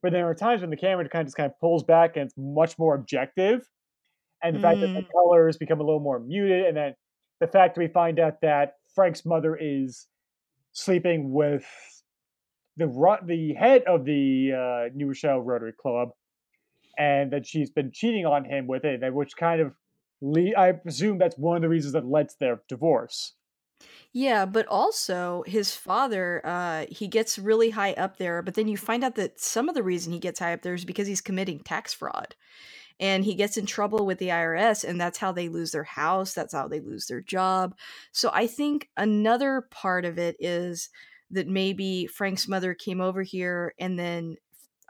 But there are times when the camera kind of just kind of pulls back and it's much more objective, and the mm. fact that the mm. colors become a little more muted, and then the fact that we find out that Frank's mother is sleeping with the the head of the uh, New Rochelle Rotary Club, and that she's been cheating on him with it, which kind of le- I presume that's one of the reasons that led to their divorce. Yeah, but also his father, uh, he gets really high up there, but then you find out that some of the reason he gets high up there is because he's committing tax fraud. And he gets in trouble with the IRS, and that's how they lose their house. That's how they lose their job. So I think another part of it is that maybe Frank's mother came over here and then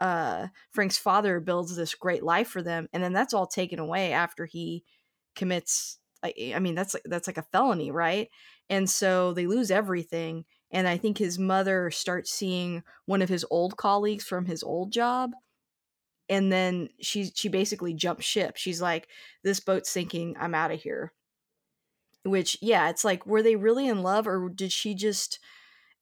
uh, Frank's father builds this great life for them, and then that's all taken away after he commits I, I mean that's like that's like a felony right? And so they lose everything and i think his mother starts seeing one of his old colleagues from his old job and then she she basically jumps ship. She's like this boat's sinking. I'm out of here. Which yeah it's like were they really in love or did she just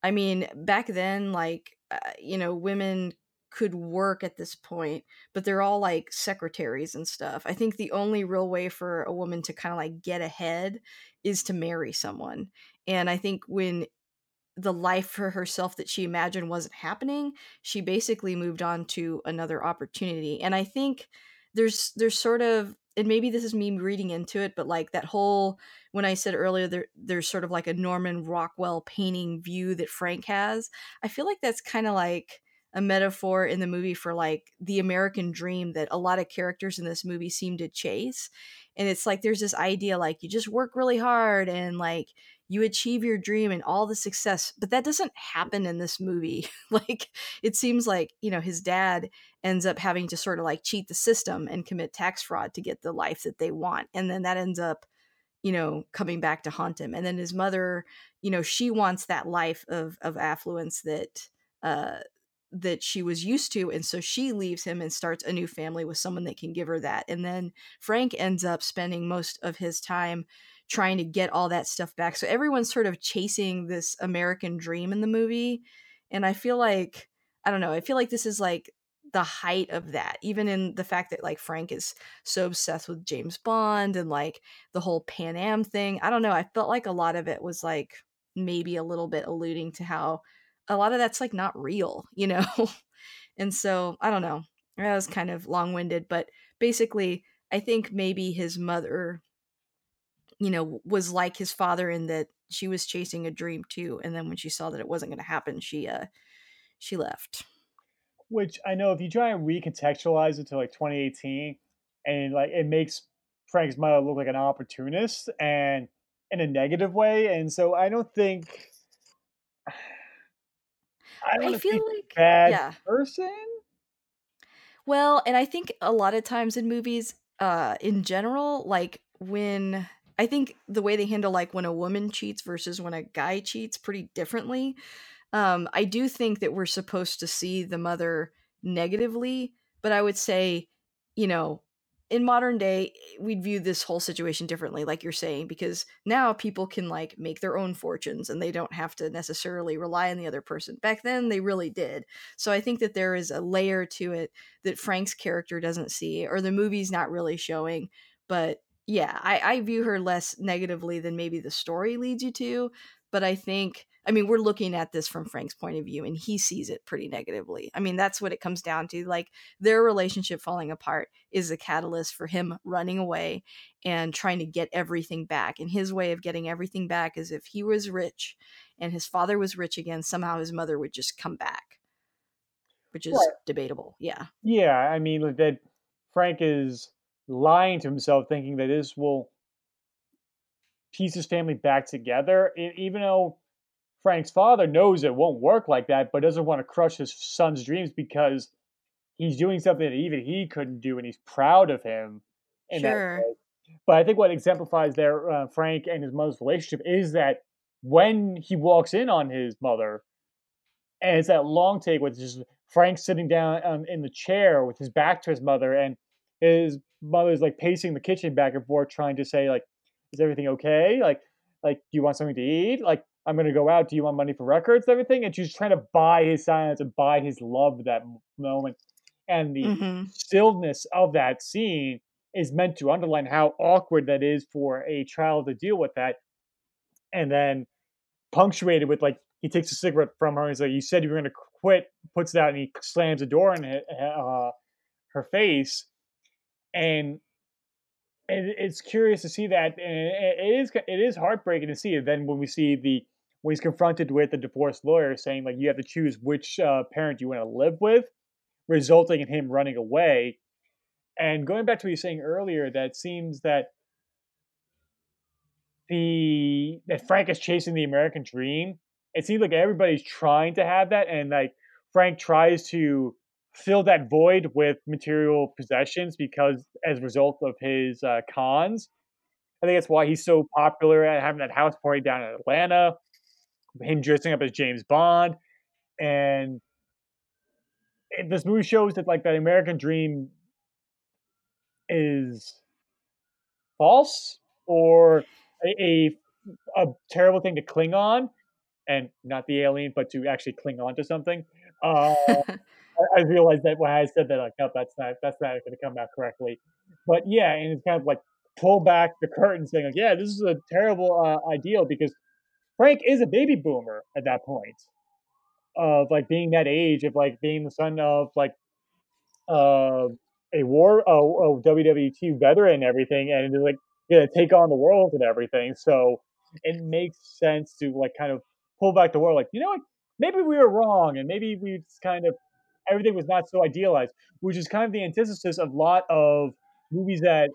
i mean back then like uh, you know women could work at this point, but they're all like secretaries and stuff. I think the only real way for a woman to kind of like get ahead is to marry someone. And I think when the life for herself that she imagined wasn't happening, she basically moved on to another opportunity. And I think there's there's sort of and maybe this is me reading into it, but like that whole when I said earlier there there's sort of like a Norman Rockwell painting view that Frank has. I feel like that's kind of like a metaphor in the movie for like the American dream that a lot of characters in this movie seem to chase. And it's like there's this idea like you just work really hard and like you achieve your dream and all the success, but that doesn't happen in this movie. like it seems like, you know, his dad ends up having to sort of like cheat the system and commit tax fraud to get the life that they want. And then that ends up you know coming back to haunt him and then his mother you know she wants that life of of affluence that uh that she was used to and so she leaves him and starts a new family with someone that can give her that and then frank ends up spending most of his time trying to get all that stuff back. So everyone's sort of chasing this american dream in the movie And I feel like I don't know, I feel like this is like the height of that even in the fact that like frank is so obsessed with james bond and like the whole pan am thing. I don't know i felt like a lot of it was like maybe a little bit alluding to how a lot of that's like not real you know? And so i don't know that was kind of long-winded but basically i think maybe his mother you know was like his father in that she was chasing a dream too and then when she saw that it wasn't going to happen she uh she left. Which I know if you try and recontextualize it to like 2018, and like it makes Frank's mother look like an opportunist and in a negative way, and so I don't think I don't i want to say feel like bad yeah person. Well, and I think a lot of times in movies, uh, in general, like when I think the way they handle like when a woman cheats versus when a guy cheats pretty differently. Um, I do think that we're supposed to see the mother negatively, but I would say, you know, in modern day, we'd view this whole situation differently, like you're saying, because now people can like make their own fortunes and they don't have to necessarily rely on the other person. Back then, they really did. So I think that there is a layer to it that Frank's character doesn't see, or the movie's not really showing. But yeah, I, I view her less negatively than maybe the story leads you to. But I think I mean, we're looking at this from Frank's point of view, and he sees it pretty negatively. I mean, that's what it comes down to. Like, their relationship falling apart is a catalyst for him running away and trying to get everything back. And his way of getting everything back is if he was rich and his father was rich again, somehow his mother would just come back, which is Right. debatable. Yeah. Yeah, I mean that Frank is lying to himself, thinking that this will piece his family back together, even though Frank's father knows it won't work like that, but doesn't want to crush his son's dreams because he's doing something that even he couldn't do, and he's proud of him Sure. But I think what exemplifies their uh, Frank and his mother's relationship is that when he walks in on his mother, and it's that long take with just Frank sitting down um, in the chair with his back to his mother, and his mother's like pacing the kitchen back and forth, trying to say like, "Is everything okay? Like, like do you want something to eat? Like, I'm gonna go out. Do you want money for records? and Everything?" And she's trying to buy his silence and buy his love that moment, and the hmm stillness of that scene is meant to underline how awkward that is for a child to deal with that, and then punctuated with like he takes a cigarette from her and he's like, "You said you were going to quit." Puts it out and he slams the door in it, uh, her face, and it's curious to see that, and it, it is it is heartbreaking to see it. Then when we see the when he's confronted with the divorce lawyer saying like you have to choose which uh, parent you want to live with, resulting in him running away. And going back to what you were saying earlier, that seems that the that Frank is chasing the American dream. It seems like everybody's trying to have that, and like Frank tries to fill that void with material possessions because as a result of his uh, cons. I think that's why he's so popular at having that house party down in Atlanta. Him dressing up as James Bond, and it, this movie shows that like that American dream is false or a, a a terrible thing to cling on, and not the alien, but to actually cling on to something. Uh, I, I realized that when I said that, like, no, that's not that's not going to come out correctly. But yeah, and it's kind of like pull back the curtain, saying like, yeah, this is a terrible uh, ideal because Frank is a baby boomer at that point of like being that age of like being the son of like uh, a war a, a WWT veteran and everything, and like yeah, take on the world and everything. So it makes sense to like kind of pull back the world, like you know what, maybe we were wrong, and maybe we just kind of everything was not so idealized, which is kind of the antithesis of a lot of movies that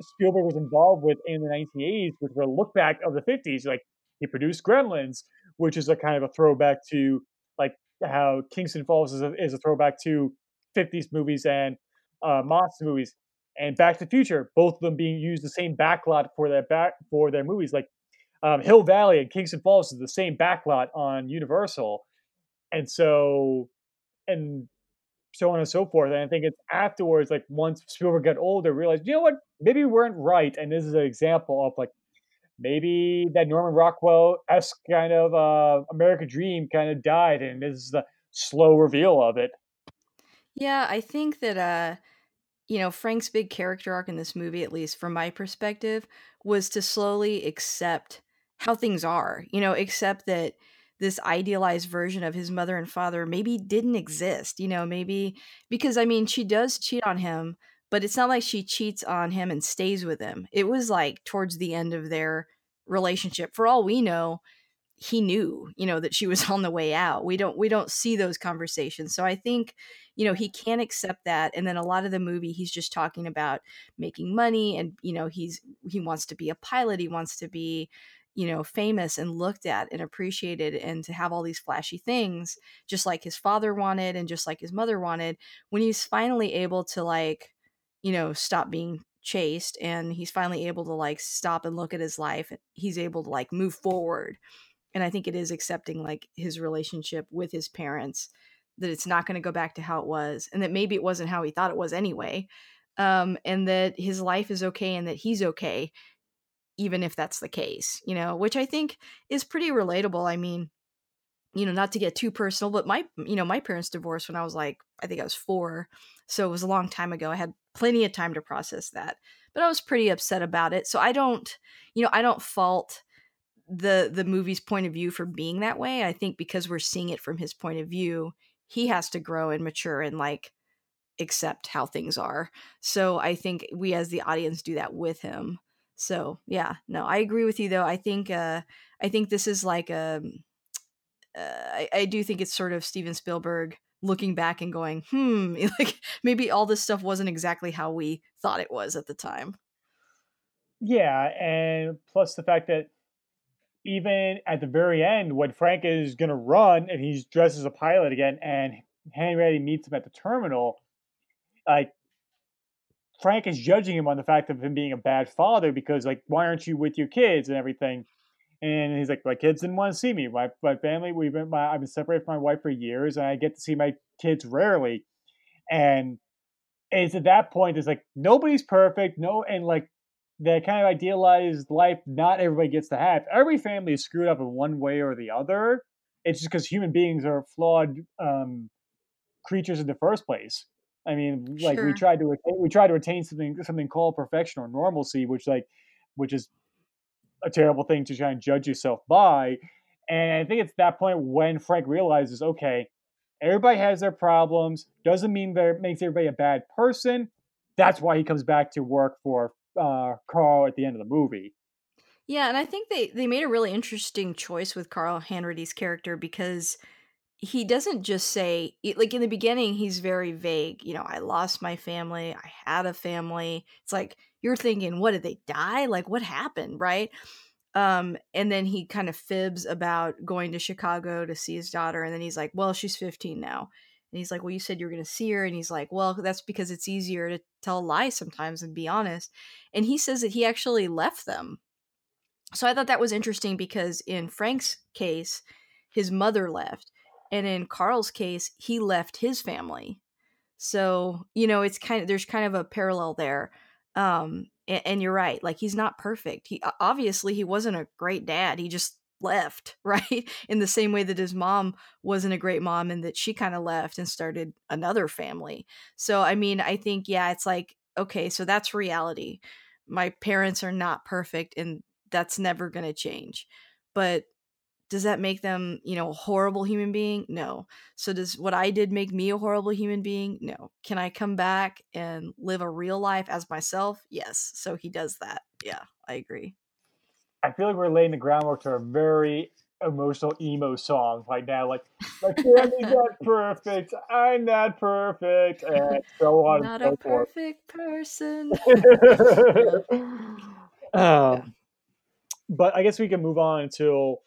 Spielberg was involved with in the 1980s, which were a look back of the 50s. Like he produced Gremlins, which is a kind of a throwback to like how Kingston Falls is a, is a throwback to 50s movies and uh, monster movies, and Back to the Future, both of them being used the same backlot for their back for their movies. Like um, Hill Valley and Kingston Falls is the same backlot on Universal, and so and so on and so forth. And I think it's afterwards, like once Spielberg got older, realized, you know what, maybe we weren't right. And this is an example of like maybe that Norman Rockwell esque kind of uh, American Dream kind of died, and this is the slow reveal of it. Yeah, I think that uh you know, Frank's big character arc in this movie, at least from my perspective, was to slowly accept how things are. You know, accept that this idealized version of his mother and father maybe didn't exist. You know, maybe because I mean, she does cheat on him, but it's not like she cheats on him and stays with him. It was like towards the end of their relationship. For all we know, he knew, you know, that she was on the way out. We don't we don't see those conversations. So I think, you know, he can't accept that and then a lot of the movie he's just talking about making money and you know, he's he wants to be a pilot, he wants to be you know, famous and looked at and appreciated and to have all these flashy things just like his father wanted and just like his mother wanted when he's finally able to like you know, stop being chased and he's finally able to like stop and look at his life he's able to like move forward and i think it is accepting like his relationship with his parents that it's not going to go back to how it was and that maybe it wasn't how he thought it was anyway um, and that his life is okay and that he's okay even if that's the case you know which i think is pretty relatable i mean you know not to get too personal but my you know my parents divorced when i was like i think i was four so it was a long time ago i had plenty of time to process that but i was pretty upset about it so i don't you know i don't fault the the movie's point of view for being that way. I think because we're seeing it from his point of view, he has to grow and mature and like accept how things are. So I think we as the audience do that with him. So yeah, no, I agree with you though. I think uh I think this is like a um, uh, I, I do think it's sort of Steven Spielberg looking back and going, hmm, like maybe all this stuff wasn't exactly how we thought it was at the time. Yeah, and plus the fact that even at the very end, when Frank is going to run and he's dressed as a pilot again, and Hanratty meets him at the terminal, like Frank is judging him on the fact of him being a bad father because, like, why aren't you with your kids and everything? And he's like, my kids didn't want to see me. My my family, we've been, my, I've been separated from my wife for years, and I get to see my kids rarely. And it's at that point, it's like nobody's perfect, no, and like that kind of idealized life not everybody gets to have. Every family is screwed up in one way or the other. It's just because human beings are flawed um, creatures in the first place. I mean, like sure. we try to we try to attain something something called perfection or normalcy, which like which is a terrible thing to try and judge yourself by. And I think it's that point when Frank realizes, okay, everybody has their problems. Doesn't mean that makes everybody a bad person. That's why he comes back to work for uh, Carl at the end of the movie. Yeah, and I think they they made a really interesting choice with Carl Hanratty's character because he doesn't just say like in the beginning he's very vague. You know, I lost my family, I had a family. It's like you're thinking, what did they die? Like what happened, right? Um, and then he kind of fibs about going to Chicago to see his daughter, and then he's like, "Well, she's 15 now." And he's like, Well, you said you're going to see her. And he's like, Well, that's because it's easier to tell a lie sometimes and be honest. And he says that he actually left them. So I thought that was interesting because in Frank's case, his mother left. And in Carl's case, he left his family. So, you know, it's kind of, there's kind of a parallel there. Um, and, and you're right. Like, he's not perfect. He obviously, he wasn't a great dad. He just left, right? In the same way that his mom wasn't a great mom and that she kind of left and started another family. So, I mean, I think, yeah, it's like, okay, so that's reality. My parents are not perfect and that's never going to change. But does that make them, you know, a horrible human being? No. So does what I did make me a horrible human being? No. Can I come back and live a real life as myself? Yes. So he does that. Yeah, I agree. I feel like we're laying the groundwork to a very emotional emo song right now. Like, my family's not perfect. I'm not perfect, and so on. Not and so a forth. perfect person. um, but I guess we can move on until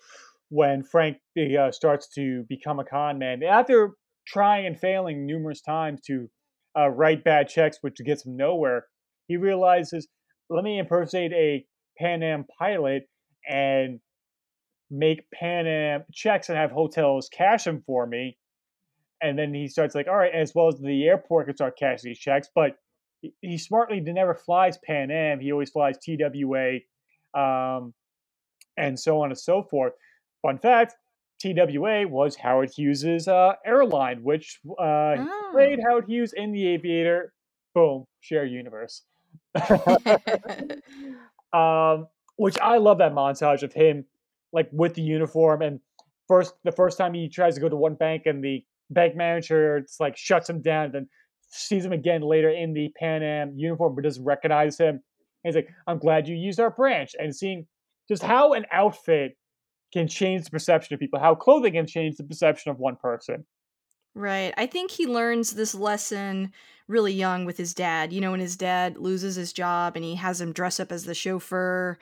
when Frank uh, starts to become a con man. After trying and failing numerous times to uh, write bad checks, which gets him nowhere, he realizes, let me impersonate a Pan Am pilot and make Pan Am checks and have hotels cash them for me. And then he starts like, all right, as well as the airport can start cashing these checks. But he smartly never flies Pan Am. He always flies TWA. Um, and so on and so forth. Fun fact TWA was Howard Hughes's uh, airline, which uh, oh. played Howard Hughes in The Aviator. Boom, share universe. um, which I love that montage of him like with the uniform and first the first time he tries to go to one bank and the bank manager it's like shuts him down and then sees him again later in the Pan Am uniform but doesn't recognize him. And he's like, I'm glad you used our branch. And seeing just how an outfit can change the perception of people, how clothing can change the perception of one person. Right. I think he learns this lesson really young with his dad. You know, when his dad loses his job and he has him dress up as the chauffeur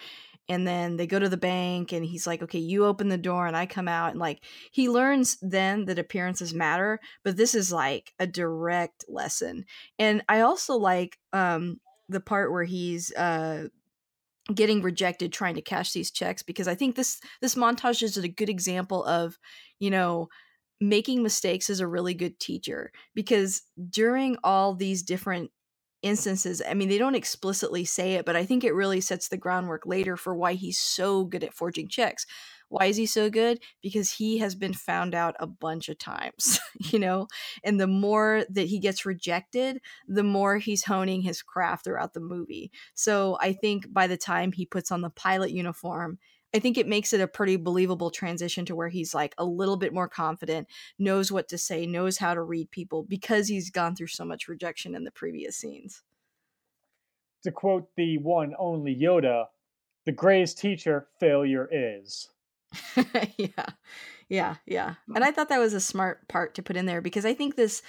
and then they go to the bank and he's like okay you open the door and i come out and like he learns then that appearances matter but this is like a direct lesson and i also like um the part where he's uh getting rejected trying to cash these checks because i think this this montage is a good example of you know making mistakes is a really good teacher because during all these different instances i mean they don't explicitly say it but i think it really sets the groundwork later for why he's so good at forging checks why is he so good because he has been found out a bunch of times you know and the more that he gets rejected the more he's honing his craft throughout the movie so i think by the time he puts on the pilot uniform I think it makes it a pretty believable transition to where he's like a little bit more confident, knows what to say, knows how to read people because he's gone through so much rejection in the previous scenes. To quote the one only Yoda, the greatest teacher failure is. yeah. Yeah, yeah. And mm. I thought that was a smart part to put in there because I think this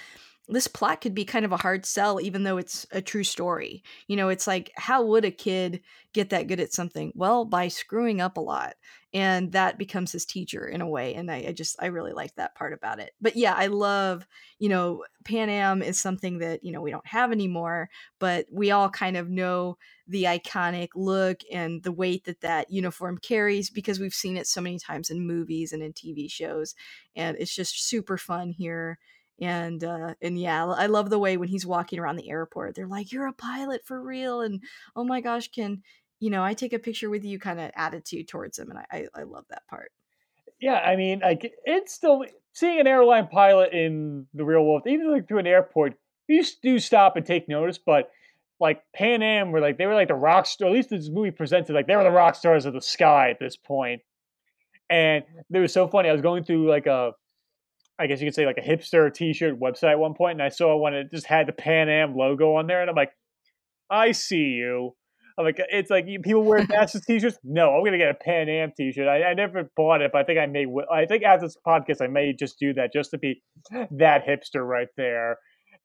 this plot could be kind of a hard sell even though it's a true story you know it's like how would a kid get that good at something well by screwing up a lot and that becomes his teacher in a way and I, I, just i really like that part about it. But yeah i love you know pan am is something that you know we don't have anymore but we all kind of know the iconic look and the weight that that uniform carries because we've seen it so many times in movies and in tv shows and it's just super fun here. And uh and yeah i love the way when he's walking around the airport they're like you're a pilot for real and oh my gosh can you know i take a picture with you kind of attitude towards him and I, I i love that part yeah i mean like it's still seeing an airline pilot in the real world even like through an airport you do stop and take notice but like pan am were like they were like the rock star at least this movie presented like they were the rock stars of the sky at this point. and it was so funny i was going through like a I guess you could say like a hipster T-shirt website at one point, and I saw one that just had the Pan Am logo on there, and I'm like, I see you. I'm like, it's like people wear NASA T-shirts. No, I'm gonna get a Pan Am T-shirt. I, I never bought it, but I think I may. I think after this podcast, I may just do that just to be that hipster right there.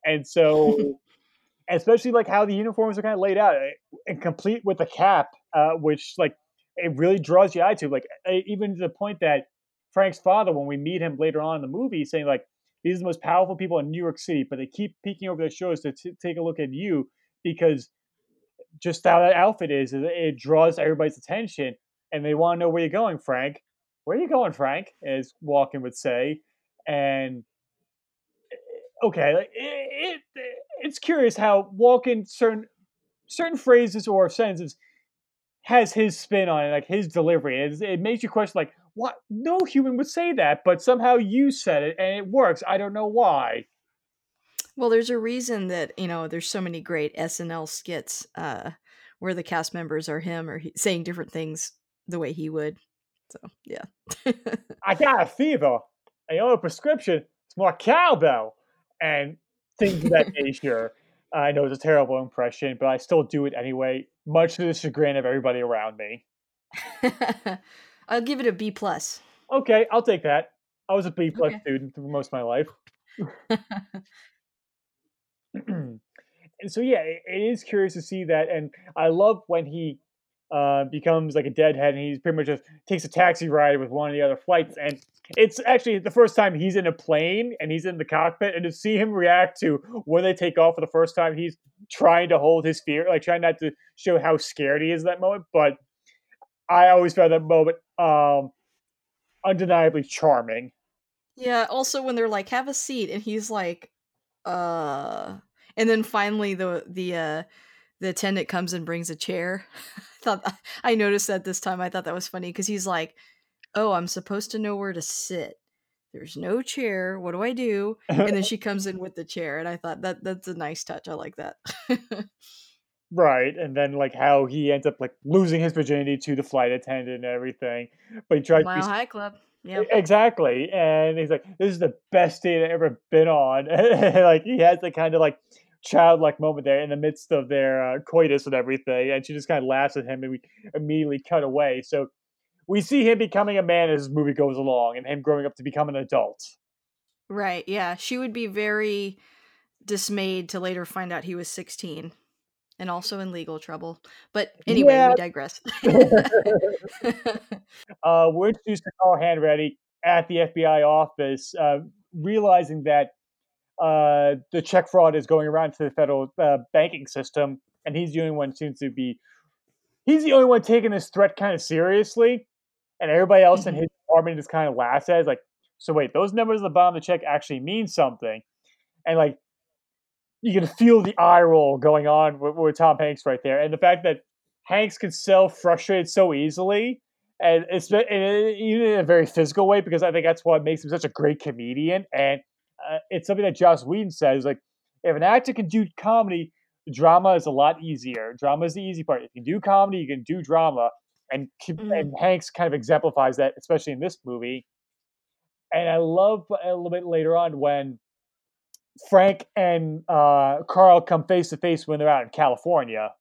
And so, especially like how the uniforms are kind of laid out eh, and complete with the cap, uh, which like it really draws you eye to. Like eh, even to the point that Frank's father, when we meet him later on in the movie, saying like, "These are the most powerful people in New York City," but they keep peeking over their shoulders to t- take a look at you because just how that outfit is, it draws everybody's attention, and they want to know where you're going, Frank. Where are you going, Frank? As Walken would say, and eh, okay, it, it, it's curious how Walken certain certain phrases or sentences has his spin on it, like his delivery. It, it makes you question, like, what? No human would say that, but somehow you said it and it works. I don't know why. Well, there's a reason that you know there's so many great SNL skits uh, where the cast members are him or he, saying different things the way he would. So yeah. I got a fever. I owe a prescription. It's more cowbell and things of that nature. I know it's a terrible impression, but I still do it anyway, much to the chagrin of everybody around me. I'll give it a B plus. Okay, I'll take that. I was a B plus okay. student for most of my life. and so yeah, it, it is curious to see that, and I love when he uh, becomes like a deadhead, and he pretty much just takes a taxi ride with one of the other flights, and it's actually the first time he's in a plane and he's in the cockpit, and to see him react to when they take off for the first time, he's trying to hold his fear, like trying not to show how scared he is that moment. But I always found that moment um, undeniably charming. Yeah. Also, when they're like, "Have a seat," and he's like, "Uh," and then finally the the uh the attendant comes and brings a chair. I thought I noticed that this time. I thought that was funny because he's like, "Oh, I'm supposed to know where to sit. There's no chair. What do I do?" And then she comes in with the chair, and I thought that that's a nice touch. I like that. right, and then like how he ends up like losing his virginity to the flight attendant and everything, but he tries Mile to High Club. Yeah. exactly, and he's like, "This is the best date I've ever been on." like he has the kind of like childlike moment there in the midst of their uh, coitus and everything, and she just kind of laughs at him, and we immediately cut away. So we see him becoming a man as this movie goes along, and him growing up to become an adult. Right. Yeah, she would be very dismayed to later find out he was 16 and also in legal trouble. But anyway, Yeah. we digress. uh, we're introduced to Carl Hanratty at the FBI office, uh, realizing that uh, the check fraud is going around to the federal uh, banking system, and he's the only one seems to be. He's the only one taking this threat kind of seriously, and everybody else in Mhm. his department just kind of laughs at. it. It's like, so wait, those numbers at the bottom of the check actually mean something, and like you can feel the eye roll going on with, with Tom Hanks right there, and the fact that Hanks can sell frustrated so easily, and it's and it- even in a very physical way because I think that's what makes him such a great comedian, and uh, it's something that Joss Whedon says like if an actor can do comedy, drama is a lot easier. Drama is the easy part. If you do comedy, you can do drama, and Mhm. and Hanks kind of exemplifies that, especially in this movie. And I love a little bit later on when Frank and uh, Carl come face to face when they're out in California.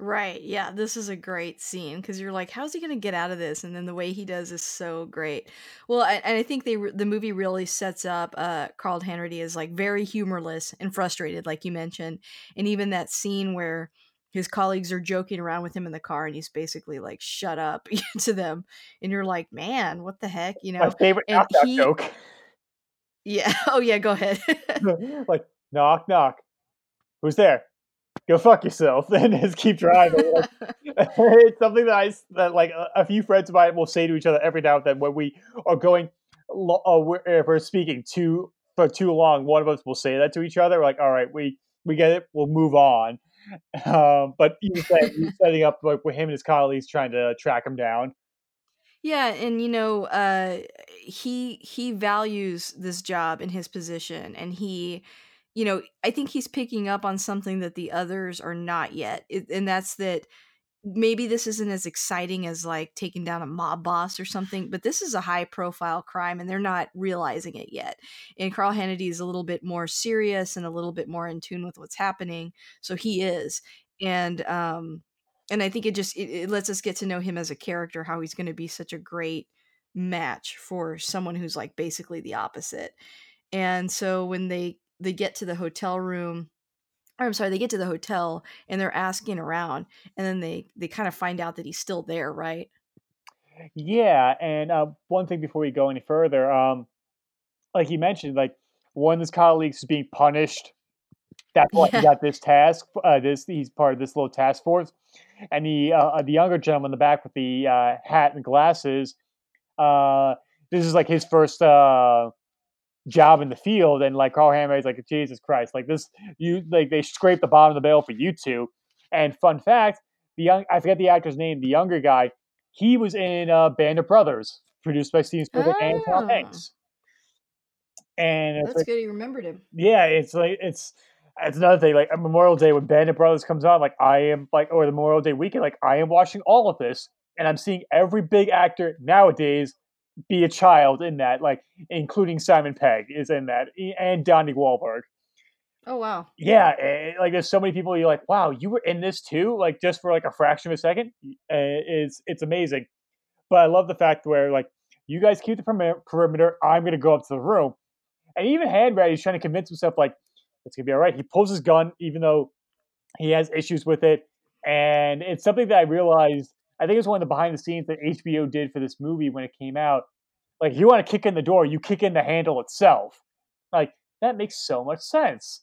Right. Yeah, this is a great scene because you're like, how's he going to get out of this? And then the way he does is so great. Well, I, and I think they the movie really sets up uh, Carl Hanratty as like very humorless and frustrated, like you mentioned, and even that scene where his colleagues are joking around with him in the car, and he's basically like, "Shut up" to them, and you're like, "Man, what the heck?" You know My favorite And knock knock he, joke. yeah. Oh yeah, go ahead. like knock knock. Who's there? Go fuck yourself, and just keep driving. Like, it's something that I that like a, a few friends of mine will say to each other every now and then when we are going, lo- uh, if we're speaking too for too long. One of us will say that to each other. We're like, all right, we we get it. We'll move on. Um, but you said setting up like with him and his colleagues trying to track him down. Yeah, and you know, uh he he values this job and his position and he you know, I think he's picking up on something that the others are not yet. And that's that maybe this isn't as exciting as like taking down a mob boss or something, but this is a high profile crime and they're not realizing it yet. And Carl Hanratty is a little bit more serious and a little bit more in tune with what's happening. So he is. And um and I think it just it, it lets us get to know him as a character, how he's going to be such a great match for someone who's like basically the opposite. And so when they they get to the hotel room or I'm sorry, they get to the hotel and they're asking around, and then they they kind of find out that he's still there, right? Yeah, and uh, one thing before we go any further, um, like you mentioned, like one of his colleagues is being punished. That's why he got this task. Uh, this he's part of this little task force, and the uh, the younger gentleman in the back with the uh, hat and glasses. Uh, this is like his first uh, job in the field, and like Carl Hanratty's like Jesus Christ, like this you like they scraped the bottom of the barrel for you two. And fun fact, the young I forget the actor's name, the younger guy, he was in uh, Band of Brothers, produced by Steven Spielberg and Tom Oh, Hanks. And that's like, good. He remembered him. yeah, it's like it's it's another thing. Like Memorial Day when Band of Brothers comes on, like I am like, or the Memorial Day weekend, like I am watching all of this, and I'm seeing every big actor nowadays be a child in that, like including Simon Pegg is in that, and Donnie Wahlberg. Oh wow. Yeah, eh, like there's so many people you're like, wow, you were in this too, like just for like a fraction of a second. It's it's amazing. But I love the fact where like you guys keep the perimeter, perimeter I'm gonna go up to the room, and even Hanratty is trying to convince himself like it's gonna be all right. He pulls his gun even though he has issues with it, and it's something that I realized. I think it's one of the behind the scenes that HBO did for this movie when it came out. Like, you want to kick in the door, you kick in the handle itself. Like that makes so much sense.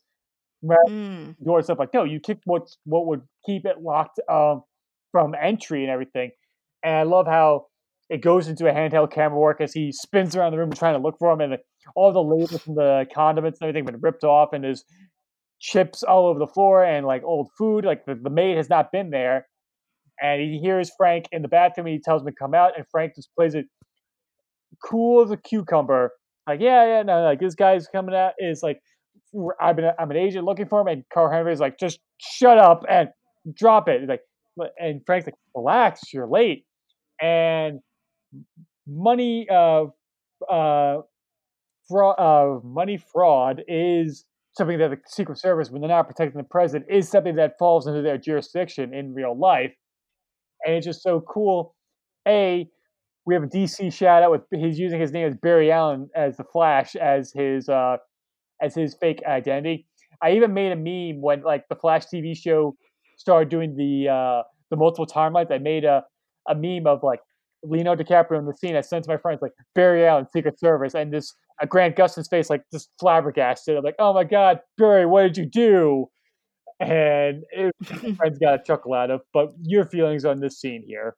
Right? Mm. door and stuff like no, you kick what what would keep it locked um, from entry and everything. And I love how it goes into a handheld camera work as he spins around the room trying to look for him, and all the labels from the condiments and everything been ripped off, and there's chips all over the floor and like old food. Like the, the maid has not been there. And he hears Frank in the bathroom. And he tells him to come out, and Frank just plays it cool as a cucumber. Like, yeah, yeah, no, like this guy's coming out is like, I've been, I'm an agent looking for him, and Carl Hanratty is like, just shut up and drop it. He's like, and Frank's like, relax, you're late. And money, uh, uh, fraud, uh, money fraud is something that the Secret Service, when they're not protecting the president, is something that falls into their jurisdiction in real life. And it's just so cool. A, we have a DC shout out with he's using his name as Barry Allen as the Flash as his uh, as his fake identity. I even made a meme when like the Flash TV show started doing the uh, the multiple timelines. I made a a meme of like Leonardo DiCaprio in the scene. I sent to my friends like Barry Allen, Secret Service, and this uh, Grant Gustin's face like just flabbergasted. I'm like, oh my god, Barry, what did you do? And it, friends got a chuckle out of. But your feelings on this scene here?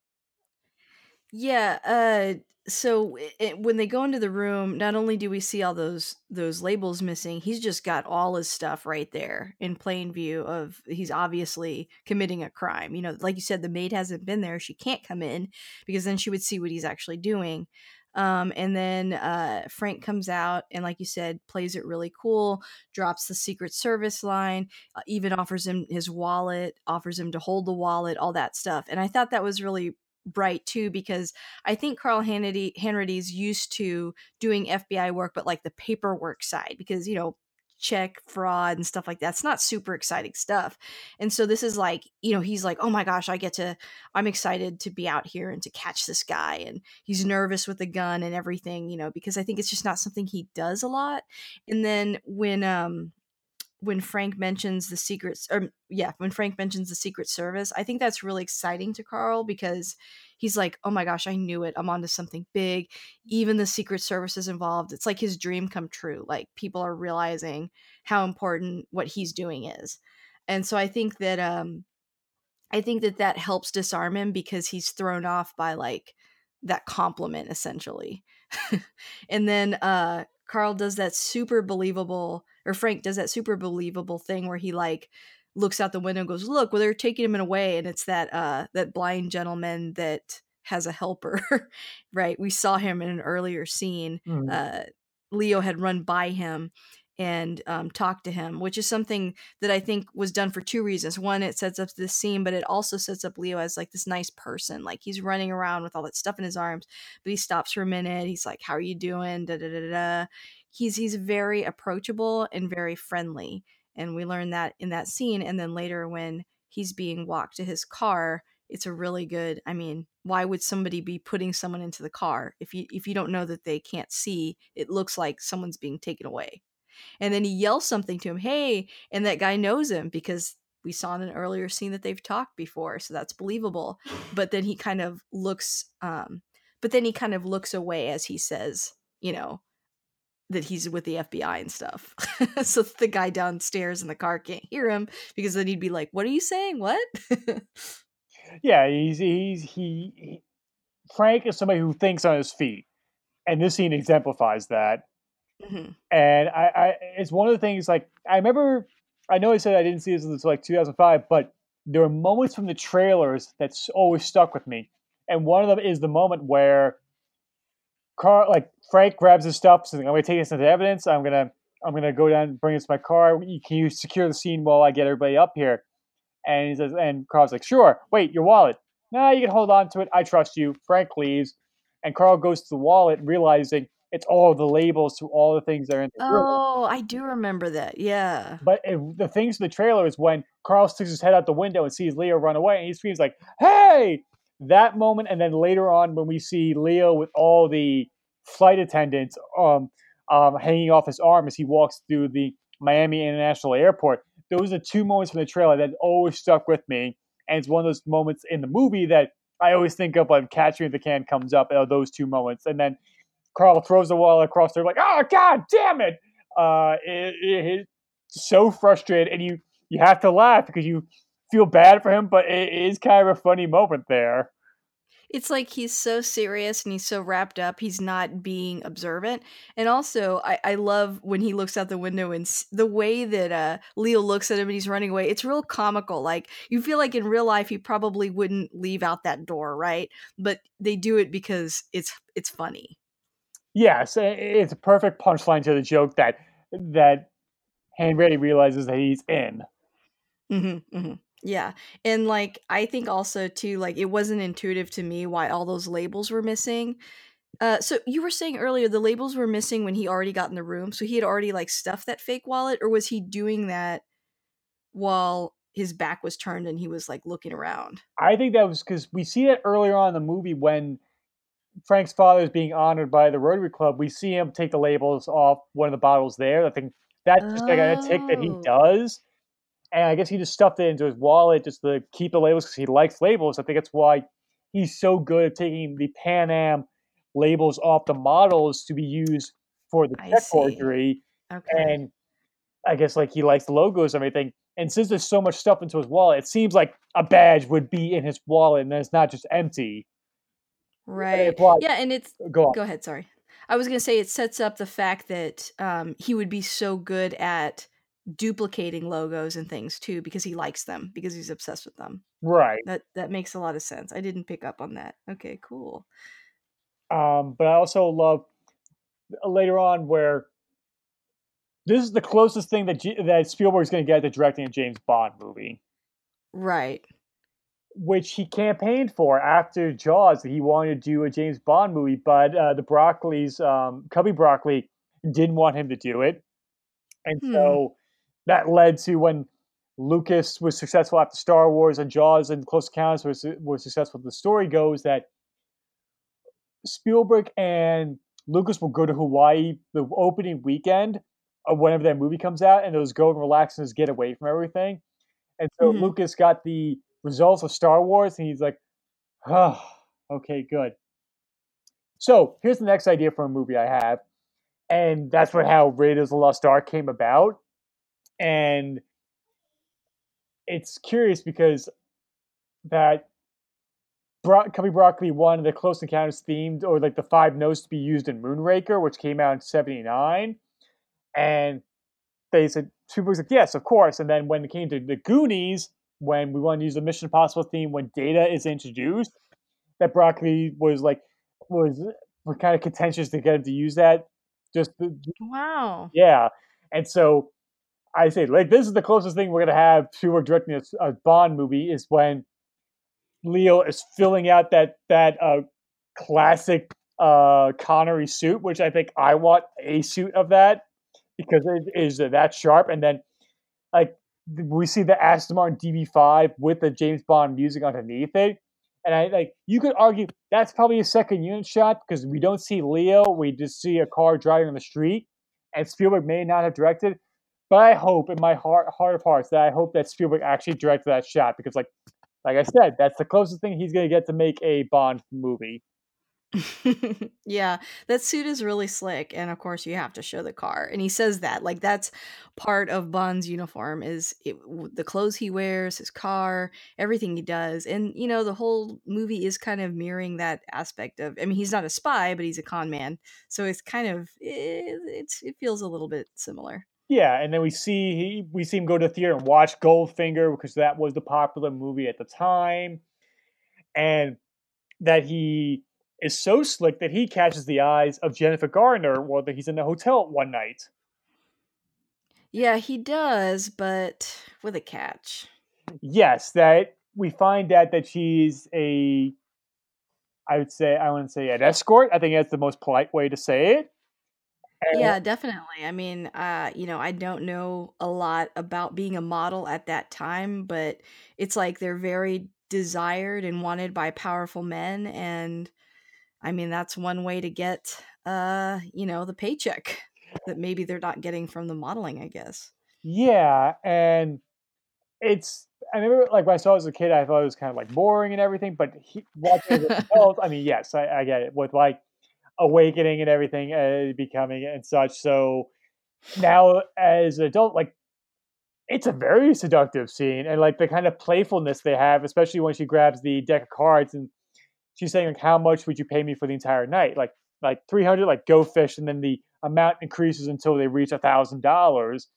Yeah, uh so it, when they go into the room, not only do we see all those those labels missing, he's just got all his stuff right there in plain view of he's obviously committing a crime. You know, like you said the maid hasn't been there, she can't come in because then she would see what he's actually doing. Um, and then uh, Frank comes out and, like you said, plays it really cool, drops the Secret Service line, uh, even offers him his wallet, offers him to hold the wallet, all that stuff. And I thought that was really bright too because I think Carl Hannity Hanratty's used to doing FBI work, but like the paperwork side because you know check fraud and stuff like that. It's not super exciting stuff. And so this is like, you know, he's like, oh my gosh, I get to, I'm excited to be out here and to catch this guy. And he's nervous with the gun and everything, you know, because I think it's just not something he does a lot. And then when, um, when Frank mentions the secrets or yeah, when Frank mentions the secret service, I think that's really exciting to Carl because he's like, "Oh my gosh, I knew it. I'm onto something big. Even the secret service is involved. It's like his dream come true. Like people are realizing how important what he's doing is." And so I think that um I think that that helps disarm him because he's thrown off by like that compliment essentially. and then uh Carl does that super believable, or Frank does that super believable thing where he like looks out the window and goes, "Look, well they're taking him away," and it's that uh that blind gentleman that has a helper, right? We saw him in an earlier scene. Mm. Uh, Leo had run by him and um, talk to him, which is something that I think was done for two reasons. One, it sets up this scene, but it also sets up Leo as like this nice person. Like he's running around with all that stuff in his arms, but he stops for a minute. He's like, "How are you doing?" Da da da da. He's he's very approachable and very friendly, and we learn that in that scene. And then later, when he's being walked to his car, it's a really good. I mean, why would somebody be putting someone into the car if you if you don't know that they can't see? It looks like someone's being taken away and then he yells something to him, hey, and that guy knows him because we saw in an earlier scene that they've talked before, so that's believable. But then he kind of looks, um, but then he kind of looks away as he says, you know, that he's with the FBI and stuff. so the guy downstairs in the car can't hear him because then he'd be like, "What are you saying? What?" yeah, he's he's he, he Frank is somebody who thinks on his feet, and this scene exemplifies that. Mm-hmm. And I, I, it's one of the things like I remember. I know I said I didn't see this until like 2005, but there were moments from the trailers that's always stuck with me. And one of them is the moment where Carl, like Frank, grabs his stuff. So I'm going to take this into evidence. I'm gonna, I'm gonna go down, and bring this to my car. Can you secure the scene while I get everybody up here? And he says, and Carl's like, sure. Wait, your wallet? Nah, you can hold on to it. I trust you. Frank leaves, and Carl goes to the wallet, realizing it's all the labels to all the things that are in the Oh, I do remember that. Yeah. But it, the things in the trailer is when Carl sticks his head out the window and sees Leo run away, and he screams like, "Hey!" That moment, and then later on when we see Leo with all the flight attendants um, um, hanging off his arm as he walks through the Miami International Airport. Those are two moments from the trailer that always stuck with me, and it's one of those moments in the movie that I always think of when Catch Me If You Can comes up. Uh, those two moments, and then Carl throws the wall across there, like, oh god damn it! Uh, it, it, so frustrated, and you you have to laugh because you feel bad for him, but it is kind of a funny moment there. it's like he's so serious and he's so wrapped up he's not being observant and also i, I love when he looks out the window and s- the way that uh, leo looks at him and he's running away it's real comical like you feel like in real life he probably wouldn't leave out that door right but they do it because it's it's funny Yes, it's a perfect punchline to the joke that that Hanratty realizes that he's in. hmm hmm Yeah. And like I think also too, like it wasn't intuitive to me why all those labels were missing. Uh so you were saying earlier the labels were missing when he already got in the room. So he had already like stuffed that fake wallet, or was he doing that while his back was turned and he was like looking around? I think that was because we see that earlier on in the movie when Frank's father is being honored by the Rotary Club. We see him take the labels off one of the bottles there. I think that's just like a tick that he Oh, does. And I guess he just stuffed it into his wallet just to keep the labels because he likes labels. I think that's why he's so good at taking the Pan Am labels off the models to be used for the check forgery. Okay. And I guess like he likes the logos and everything. And since there's so much stuff into his wallet, it seems like a badge would be in his wallet and then it's not just empty. Right. like, Yeah, and it's go on. go ahead, sorry. I was going to say it sets up the fact that um he would be so good at duplicating logos and things too because he likes them because he's obsessed with them. Right. That that makes a lot of sense. I didn't pick up on that. Okay, cool. Um, but I also love uh, later on where this is the closest thing that G- that Spielberg's going to get to directing a James Bond movie, Right. which he campaigned for after Jaws. That he wanted to do a James Bond movie, but uh, the Broccoli's um, Cubby Broccoli didn't want him to do it, and Hmm. so that led to when Lucas was successful after Star Wars and Jaws and Close Encounters was was successful. The story goes that Spielberg and Lucas will go to Hawaii the opening weekend of whenever that movie comes out, and they'll go and relax and just get away from everything. And so Mhm. Lucas got the results of Star Wars, and he's like, "Oh, okay, good." So here's the next idea for a movie I have, and that's what how Raiders of the Lost Ark came about. And it's curious because that Bro- Cubby Broccoli wanted the Close Encounters themed or like the five notes to be used in Moonraker, which came out in '79, and they said two books like, yes, of course. And then when it came to the Goonies, when we wanted to use the Mission Impossible theme when Data is introduced, that Broccoli was like was was kind of contentious to get him to use that. Just the- Wow. yeah, and so I say like this is the closest thing we're gonna have to directing a Bond movie is when Leo is filling out that that uh, classic uh, Connery suit, which I think I want a suit of that because it is that sharp. And then like we see the Aston Martin DB5 with the James Bond music underneath it. And I like you could argue that's probably a second unit shot because we don't see Leo, we just see a car driving on the street, and Spielberg may not have directed. But I hope in my heart heart of hearts that I hope that Spielberg actually directed that shot because like like I said, that's the closest thing he's gonna get to make a Bond movie. yeah, that suit is really slick, and of course you have to show the car. And he says that like that's part of Bond's uniform is it, the clothes he wears, his car, everything he does, and you know the whole movie is kind of mirroring that aspect of. I mean, he's not a spy, but he's a con man, so it's kind of it, it's it feels a little bit similar. Yeah, and then we see he we see him go to the theater and watch Goldfinger because that was the popular movie at the time, and that he is so slick that he catches the eyes of Jennifer Garner while he's in the hotel one night. Yeah, he does, but with a catch. Yes, that we find out that she's a, I would say I wouldn't say an escort. I think that's the most polite way to say it. Yeah, definitely. I mean, uh, you know, I don't know a lot about being a model at that time, but it's like they're very desired and wanted by powerful men and I mean, that's one way to get uh, you know, the paycheck that maybe they're not getting from the modeling, I guess. yeah, and it's I remember like when I saw it as a kid, I thought it was kind of like boring and everything. But he, watching it as an adult, I mean, yes, I, I get it with like awakening and everything, uh, becoming and such. So now as an adult, like it's a very seductive scene, and like the kind of playfulness they have, especially when she grabs the deck of cards and she's saying like, "How much would you pay me for the entire night?" Like like three hundred, like go fish, and then the amount increases until they reach a thousand dollars,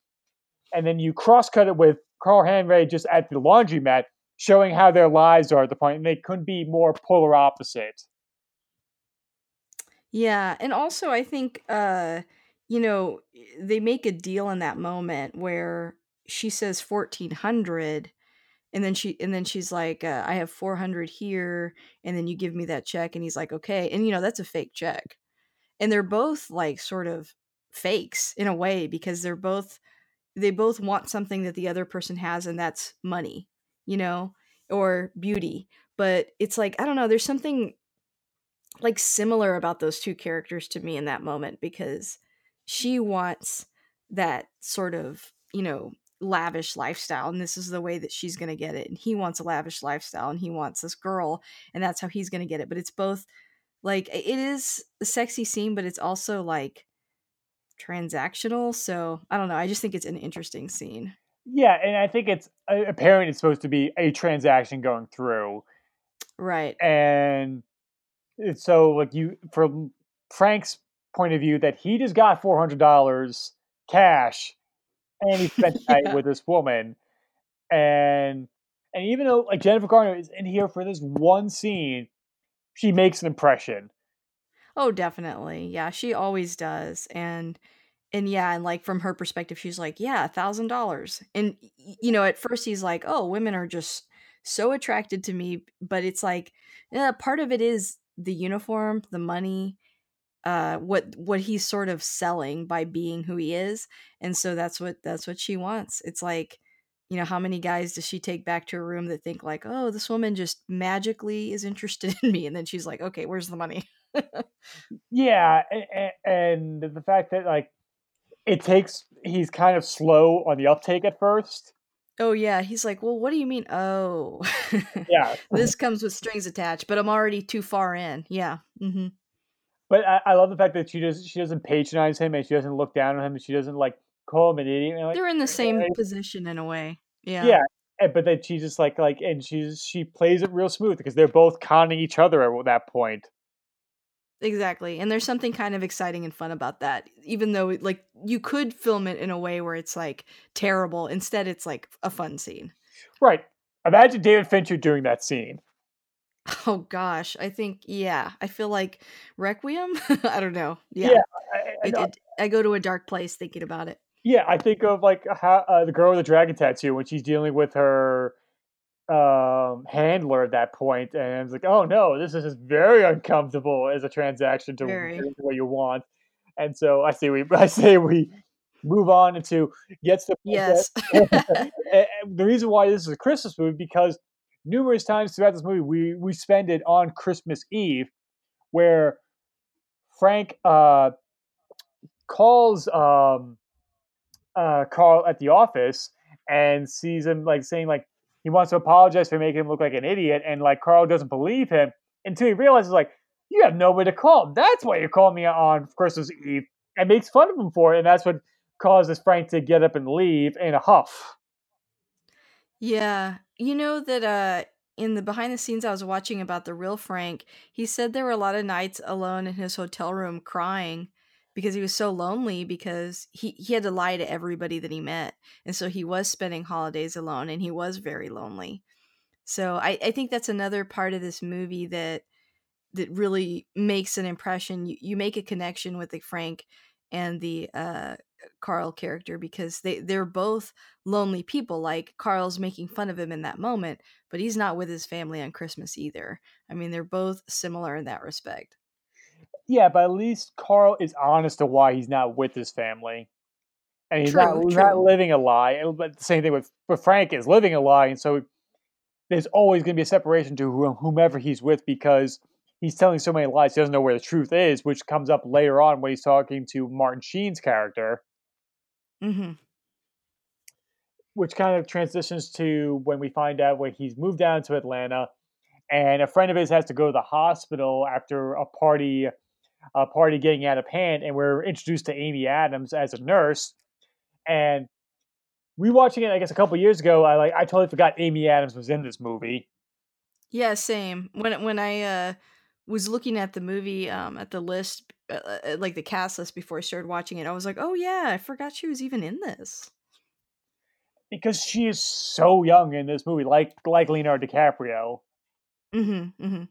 and then you cross cut it with Carl Hanratty just at the laundromat, showing how their lives are at the point, and they couldn't be more polar opposite. Yeah, and also I think uh you know, they make a deal in that moment where she says 1400 and then she and then she's like uh, I have 400 here and then you give me that check and he's like okay and you know that's a fake check. And they're both like sort of fakes in a way because they're both they both want something that the other person has and that's money, you know, or beauty. But it's like I don't know, there's something like similar about those two characters to me in that moment because she wants that sort of, you know, lavish lifestyle and this is the way that she's going to get it and he wants a lavish lifestyle and he wants this girl and that's how he's going to get it but it's both like it is a sexy scene but it's also like transactional so i don't know i just think it's an interesting scene. Yeah, and I think it's apparent it's supposed to be a transaction going through, right. and so like you from Frank's point of view that he just got four hundred dollars cash, and he spent the night with this woman, and and even though like Jennifer Garner is in here for this one scene, she makes an impression. oh definitely. Yeah she always does. And and yeah and like from her perspective she's like yeah a thousand dollars. And you know at first he's like oh women are just so attracted to me but it's like yeah, part of it is the uniform the money uh what what he's sort of selling by being who he is and so that's what that's what she wants it's like you know how many guys does she take back to her room that think like oh this woman just magically is interested in me and then she's like okay where's the money Yeah, and, and the fact that like it takes he's kind of slow on the uptake at first. Oh yeah he's like well what do you mean oh Yeah, this comes with strings attached but i'm already too far in yeah Mm-hmm. But I, I love the fact that she does she doesn't patronize him and she doesn't look down on him and she doesn't like call him an idiot. Like, they're in the same "Eh, position in a way yeah yeah, but then she just like like and she's she plays it real smooth because they're both conning each other at that point. Exactly. And there's something kind of exciting and fun about that. Even though like you could film it in a way where it's like terrible, instead it's like a fun scene. Right. Imagine David Fincher doing that scene. Oh gosh, I think yeah, I feel like Requiem. I don't know. Yeah, Yeah, I, I, it, I go to a dark place thinking about it. yeah. I think of like how uh, the girl with the dragon tattoo when she's dealing with her um handler at that point and it's like oh no this is very uncomfortable as a transaction to Very. what you want and so i say we i say we move on into gets the Yes. The reason why this is a christmas movie because numerous times throughout this movie we we spend it on christmas eve where frank uh calls um uh carl at the office and sees him like saying like he wants to apologize for making him look like an idiot and like carl doesn't believe him until he realizes like you have nobody to call that's why you called me on christmas eve and makes fun of him for it and that's what causes frank to get up and leave in a huff Yeah. You know that uh in the behind the scenes I was watching about the real Frank, he said there were a lot of nights alone in his hotel room crying because he was so lonely because he, he had to lie to everybody that he met. And so he was spending holidays alone and he was very lonely. So I, I think that's another part of this movie that that really makes an impression. You, you make a connection with the Frank and the uh, Carl character because they they're both lonely people. Like Carl's making fun of him in that moment, but he's not with his family on Christmas either. I mean, they're both similar in that respect. Yeah but at least carl is honest to why he's not with his family and he's not, True, not living a lie but the same thing with, with frank is living a lie and so there's always going to be a separation to whomever he's with because he's telling so many lies he doesn't know where the truth is which comes up later on when he's talking to martin sheen's character. Hmm which kind of transitions to when we find out when he's moved down to atlanta and a friend of his has to go to the hospital after a party a party getting out of hand and we're introduced to amy adams as a nurse and rewatching it i guess a couple years ago i like i totally forgot amy adams was in this movie Yeah, same. When when I uh was looking at the movie um at the list uh, uh, like the cast list before I started watching it, I was like, "Oh yeah, I forgot she was even in this." because she is so young in this movie, like like Leonardo DiCaprio. Mhm. Mhm.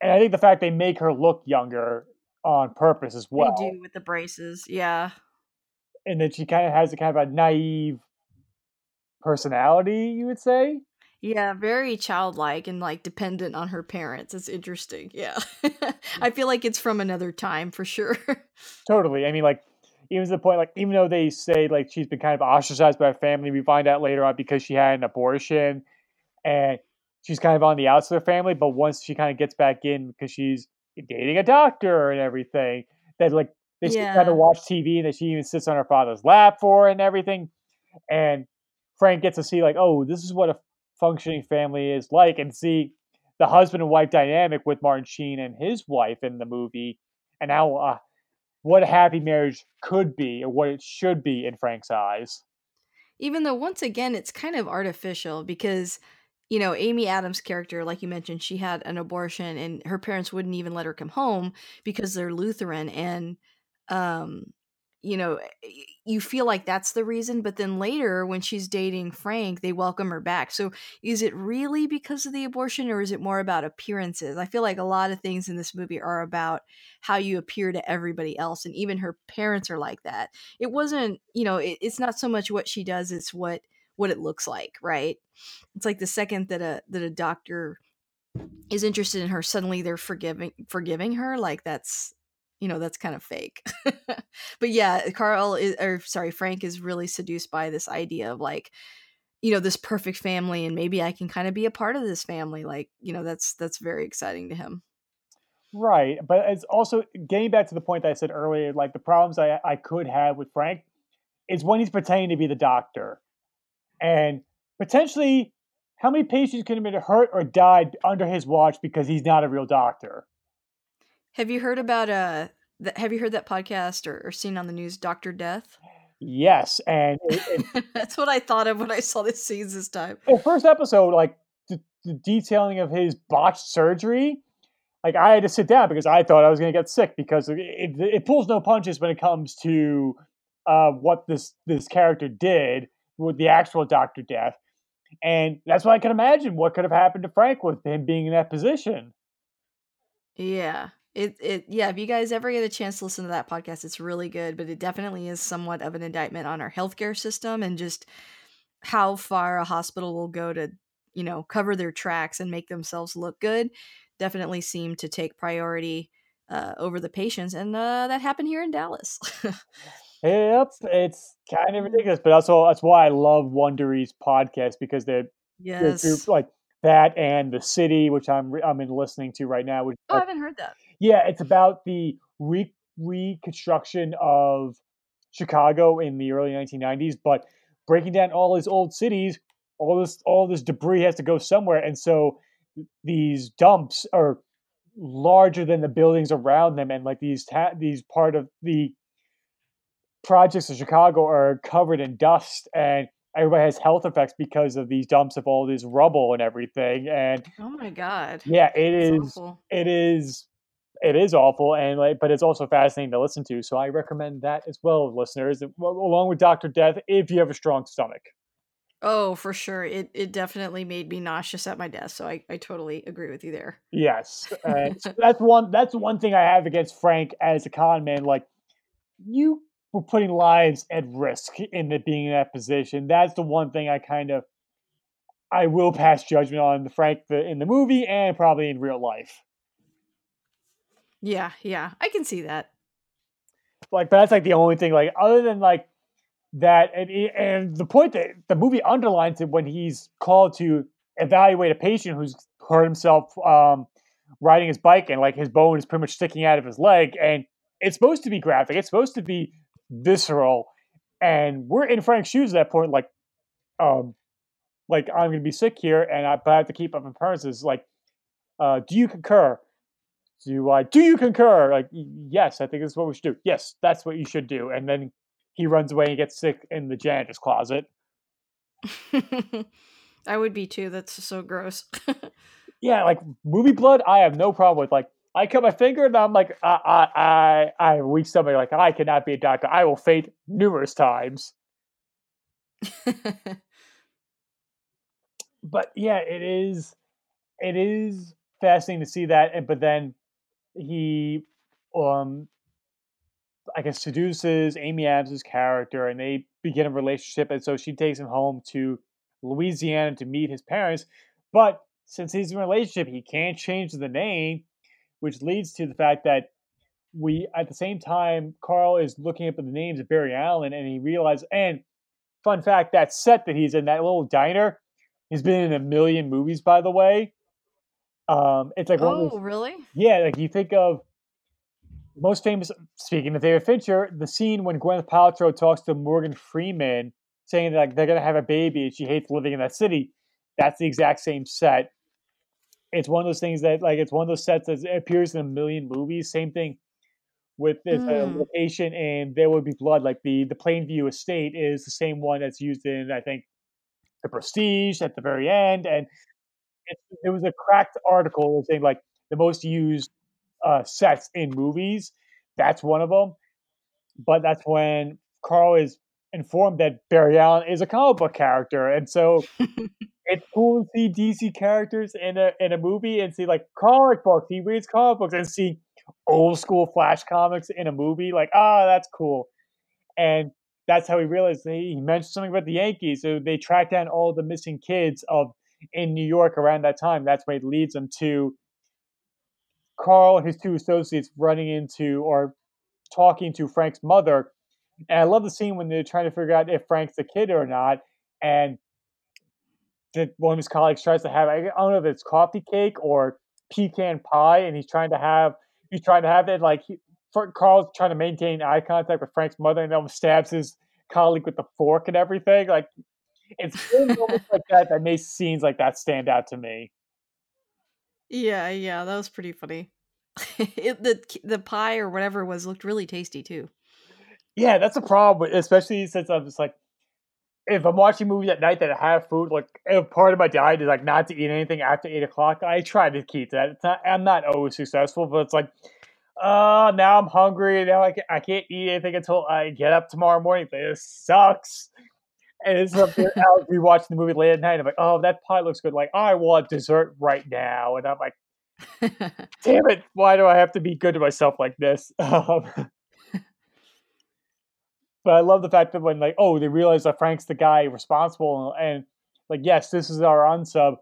And I think the fact they make her look younger on purpose as They well, do with the braces. Yeah. and then she kind of has a kind of a naive personality, you would say. Yeah, very childlike and like dependent on her parents. It's interesting. Yeah. Mm. I feel like it's from another time for sure. Totally. I mean, like even to the point, like even though they say like she's been kind of ostracized by her family, we find out later on because she had an abortion, and she's kind of on the outs of the family. But once she kind of gets back in because she's dating a doctor and everything, that like they still kind of watch TV and that she even sits on her father's lap for and everything. And Frank gets to see like, oh, this is what a functioning family is like, and see the husband and wife dynamic with Martin Sheen and his wife in the movie, and how uh, what a happy marriage could be and what it should be in Frank's eyes. Even though once again it's kind of artificial because you know, Amy Adams' character, like you mentioned, she had an abortion and her parents wouldn't even let her come home because they're Lutheran and um you know, you feel like that's the reason, but then later when she's dating Frank, they welcome her back. So is it really because of the abortion or is it more about appearances? I feel like a lot of things in this movie are about how you appear to everybody else and even her parents are like that. It wasn't, you know, it, it's not so much what she does, it's what what it looks like, right? It's like the second that a that a doctor is interested in her, suddenly they're forgiving forgiving her. Like that's you know that's kind of fake. but yeah, Carl is or sorry, Frank is really seduced by this idea of like you know this perfect family and maybe I can kind of be a part of this family. Like you know that's that's very exciting to him. Right, but it's also getting back to the point that I said earlier, like the problems I I could have with Frank is when he's pretending to be the doctor, and potentially how many patients could have been hurt or died under his watch because he's not a real doctor. Have you heard about uh? th- Have you heard that podcast or, or seen on the news, Doctor Death? Yes, and it, it, That's what I thought of when I saw the scenes this time. the first episode, like the, the detailing of his botched surgery, like I had to sit down because I thought I was going to get sick because it, it, it pulls no punches when it comes to uh, what this this character did with the actual Doctor Death, and that's why I can imagine what could have happened to Frank with him being in that position. Yeah. It it yeah, if you guys ever get a chance to listen to that podcast, it's really good, but it definitely is somewhat of an indictment on our healthcare system and just how far a hospital will go to, you know, cover their tracks and make themselves look good. Definitely seem to take priority uh, over the patients, and uh, that happened here in Dallas. Yep, it's kind of ridiculous, but also that's why I love Wondery's podcast because they're they're yes. like that and the city, which I'm I'm in listening to right now, which Oh, I haven't heard that. Yeah, it's about the re reconstruction of Chicago in the early 1990s, but breaking down all these old cities, all this all this debris has to go somewhere, and so these dumps are larger than the buildings around them, and like these ta- these part of the projects in Chicago are covered in dust, and everybody has health effects because of these dumps of all this rubble and everything. And Oh my god, yeah, it that's is awful. it is it is awful and like but it's also fascinating to listen to so i recommend that as well listeners along with dr death if you have a strong stomach Oh, for sure. It it definitely made me nauseous at my desk, so I, I totally agree with you there. yes uh, so that's one that's one thing i have against frank as a con man like you were putting lives at risk in the, being in that position. That's the one thing i kind of i will pass judgment on the frank the, in the movie and probably in real life. Yeah, yeah, I can see that. like but that's like the only thing like other than like that and, and the point that the movie underlines it when he's called to evaluate a patient who's hurt himself um, riding his bike and like his bone is pretty much sticking out of his leg and it's supposed to be graphic. It's supposed to be visceral and we're in frank's shoes at that point like um like i'm gonna be sick here and i, but I have to keep up appearances like uh do you concur do I do you concur? Like, yes, I think this is what we should do. Yes, that's what you should do. And then he runs away and gets sick in the janitor's closet. I would be too. That's so gross. Yeah, like movie blood, I have no problem with. Like, I cut my finger and I'm like, I, I, I, I weak stomach. Like, I cannot be a doctor. I will faint numerous times. but yeah, it is, it is fascinating to see that. And but then he, um, I guess seduces Amy Adams' character, and they begin a relationship. And so she takes him home to Louisiana to meet his parents. But since he's in a relationship, he can't change the name, which leads to the fact that we, at the same time, Carl is looking up at the names of Barry Allen, and he realizes. And fun fact: that set that he's in, that little diner, he's been in a million movies. By the way, um, it's like oh, those, really? Yeah, like you think of most famous. Speaking of David Fincher, the scene when Gwyneth Paltrow talks to Morgan Freeman, saying that like, they're gonna have a baby and she hates living in that city. That's the exact same set. It's one of those things that like it's one of those sets that appears in a million movies. Same thing with this mm. location and There Will Be Blood. Like the the Plainview estate is the same one that's used in I think the Prestige at the very end, and it, it was a cracked article saying like the most used uh, sets in movies. That's one of them. But that's when Carl is informed that Barry Allen is a comic book character, and so it's cool to see DC characters in a in a movie and see like comic books. He reads comic books and see old school Flash comics in a movie. Like, ah, oh, that's cool. And that's how he realized he mentioned something about the Yankees. So they track down all the missing kids of in New York around that time. That's why it leads them to Carl and his two associates running into or talking to Frank's mother. And I love the scene when they're trying to figure out if Frank's the kid or not. And one of his colleagues tries to have I don't know if it's coffee cake or pecan pie, and he's trying to have he's trying to have it like he, Carl's trying to maintain eye contact with Frank's mother, and then stabs his colleague with the fork and everything. Like it's moments like that that makes scenes like that stand out to me. Yeah, yeah, that was pretty funny. it, the the pie or whatever was looked really tasty too. Yeah, that's a problem, especially since I'm just like, if I'm watching movies at night that I have food, like if part of my diet is like not to eat anything after eight o'clock, I try to keep that. It's not, I'm not always successful, but it's like, uh, now I'm hungry. Now I can't, I can't eat anything until I get up tomorrow morning. This sucks. And it's something I'll be watching the movie late at night. I'm like, oh, that pie looks good. Like, I want dessert right now. And I'm like, damn it, why do I have to be good to myself like this? Um, but I love the fact that when like, oh, they realize that Frank's the guy responsible, and like, yes, this is our unsub,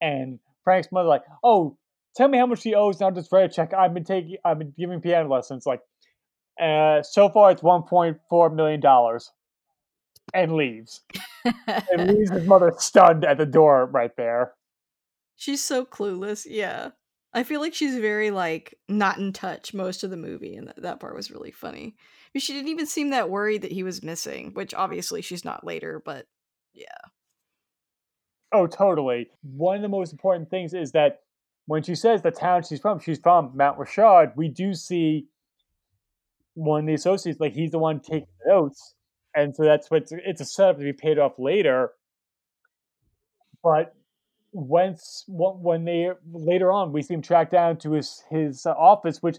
and Frank's mother like, oh, tell me how much he owes. Now just write a check. I've been taking, I've been giving piano lessons. Like, uh, so far it's one point four million dollars, and leaves, and leaves his mother stunned at the door right there. She's so clueless. Yeah. I feel like she's very like not in touch most of the movie, and that, that part was really funny. She didn't even seem that worried that he was missing, which obviously she's not later, but yeah. Oh, totally. One of the most important things is that when she says the town she's from, she's from Montrichard. We do see one of the associates, like he's the one taking notes, and so that's what it's a setup to be paid off later. But once when they later on we see him track down to his his office, which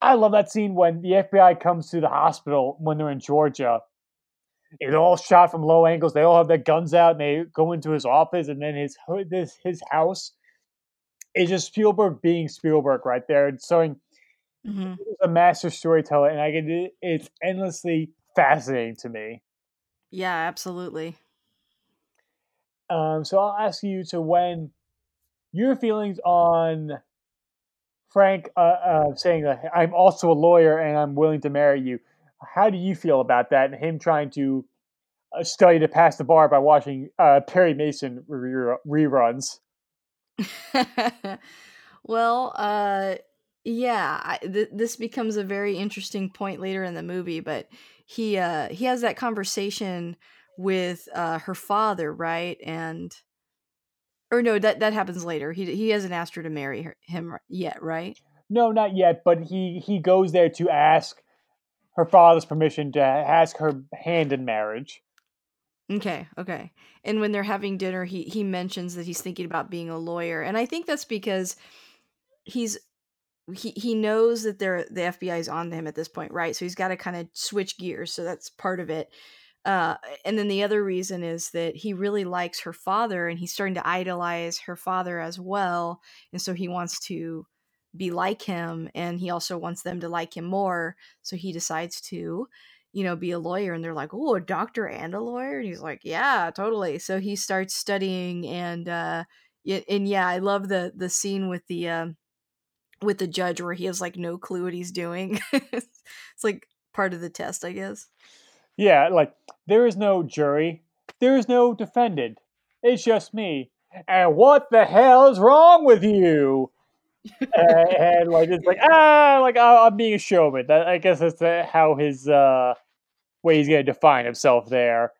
I love that scene when the FBI comes to the hospital when they're in Georgia. It's all shot from low angles. They all have their guns out, and they go into his office, and then his his his house It's just Spielberg being Spielberg right there, and showing mm-hmm. a master storyteller, and I get it's endlessly fascinating to me. Yeah, absolutely. Um, so I'll ask you to when your feelings on Frank uh, uh, saying that I'm also a lawyer and I'm willing to marry you. How do you feel about that? And him trying to uh, study to pass the bar by watching uh, Perry Mason reruns. well, uh, yeah, I, th- this becomes a very interesting point later in the movie. But he uh, he has that conversation with her father, right? And or no, that that happens later. He he hasn't asked her to marry her, him yet, right? No, not yet. But he he goes there to ask her father's permission to ask her hand in marriage. Okay, okay. And when they're having dinner, he he mentions that he's thinking about being a lawyer, and I think that's because he's he he knows that they're the FBI is on him at this point, right? So he's got to kind of switch gears. So that's part of it. Uh, and then the other reason is that he really likes her father, and he's starting to idolize her father as well, and so he wants to be like him, and he also wants them to like him more. So he decides to you know, be a lawyer. And they're like, oh, a doctor and a lawyer? And he's like, yeah, totally. So he starts studying and, uh, and yeah, I love the, the scene with the, um, with the judge where he has like no clue what he's doing. it's like part of the test, I guess. Yeah, like there is no jury, there is no defendant. It's just me. And what the hell is wrong with you? and, and, like it's like ah, like I'm being a showman. That I guess that's how his uh, way he's gonna define himself there.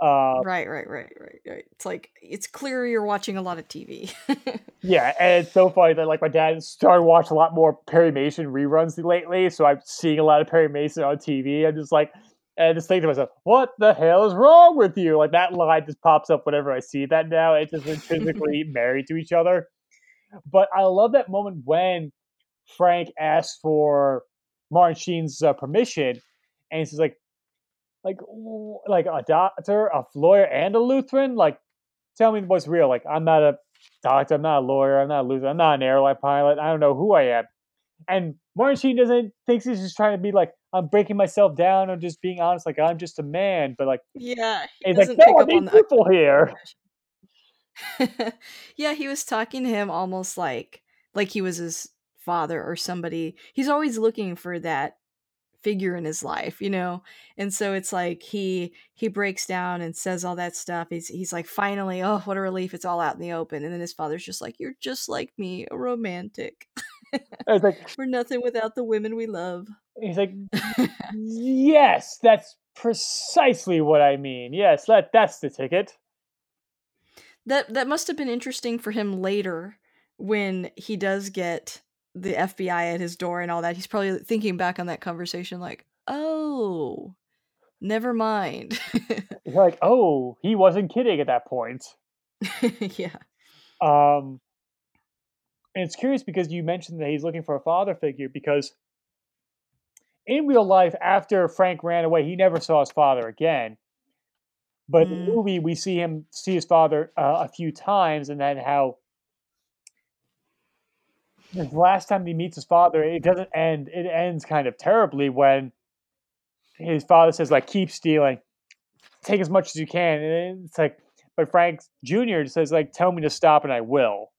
Uh, right, right, right, right, right. It's like it's clear you're watching a lot of TV. yeah, and it's so funny that like my dad started watching a lot more Perry Mason reruns lately, so I'm seeing a lot of Perry Mason on TV. I'm just like, and just think to myself, what the hell is wrong with you? Like that line just pops up whenever I see that now. It's just intrinsically married to each other. But I love that moment when Frank asks for Martin Sheen's uh, permission, and he's like, like, like a doctor, a lawyer, and a Lutheran. Like, tell me what's real. Like, I'm not a doctor, I'm not a lawyer, I'm not a Lutheran, I'm not an airline pilot. I don't know who I am. And Martin Sheen doesn't thinks he's just trying to be like, I'm breaking myself down or just being honest, like I'm just a man. But like, yeah, he's like, no, I need people here. yeah, he was talking to him almost like like he was his father or somebody. He's always looking for that figure in his life, you know? And so it's like he he breaks down and says all that stuff. He's he's like finally, oh, what a relief it's all out in the open. And then his father's just like, You're just like me, a romantic. It's like we're nothing without the women we love. He's like, Yes, that's precisely what I mean. Yes, that that's the ticket that that must have been interesting for him later when he does get the FBI at his door and all that. He's probably thinking back on that conversation like, "Oh, never mind." He's like, "Oh, he wasn't kidding at that point." yeah. Um and it's curious because you mentioned that he's looking for a father figure because in real life after Frank ran away, he never saw his father again. But mm. in the mm. movie, we see him see his father uh, a few times, and then how the last time he meets his father, it doesn't end. It ends kind of terribly when his father says, "Like, keep stealing, take as much as you can." And it's like, but Frank Jr. says, "Like, tell me to stop, and I will."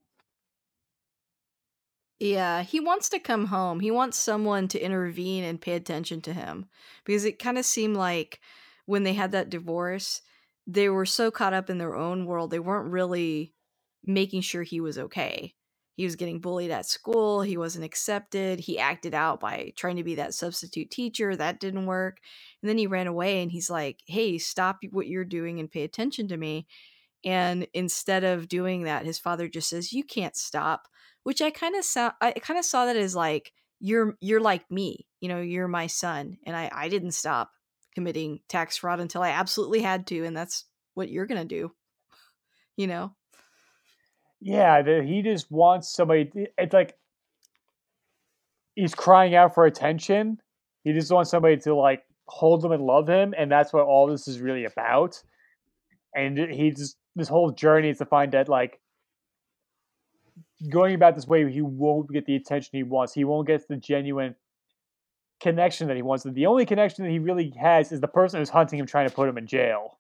Yeah, he wants to come home. He wants someone to intervene and pay attention to him because it kind of seemed like when they had that divorce, they were so caught up in their own world, they weren't really making sure he was okay. He was getting bullied at school, he wasn't accepted, he acted out by trying to be that substitute teacher, that didn't work. And then he ran away and he's like, "Hey, stop what you're doing and pay attention to me." And instead of doing that, his father just says, "You can't stop," which I kind of saw I kind of saw that as like you're you're like me, you know, you're my son and I I didn't stop committing tax fraud until I absolutely had to, and that's what you're gonna do. You know? Yeah, the, he just wants somebody. It's like he's crying out for attention. He just wants somebody to like hold him and love him, and that's what all this is really about. And he just this whole journey is to find that like going about this way, he won't get the attention he wants. He won't get the genuine connection that he wants. The only connection that he really has is the person who's hunting him, trying to put him in jail.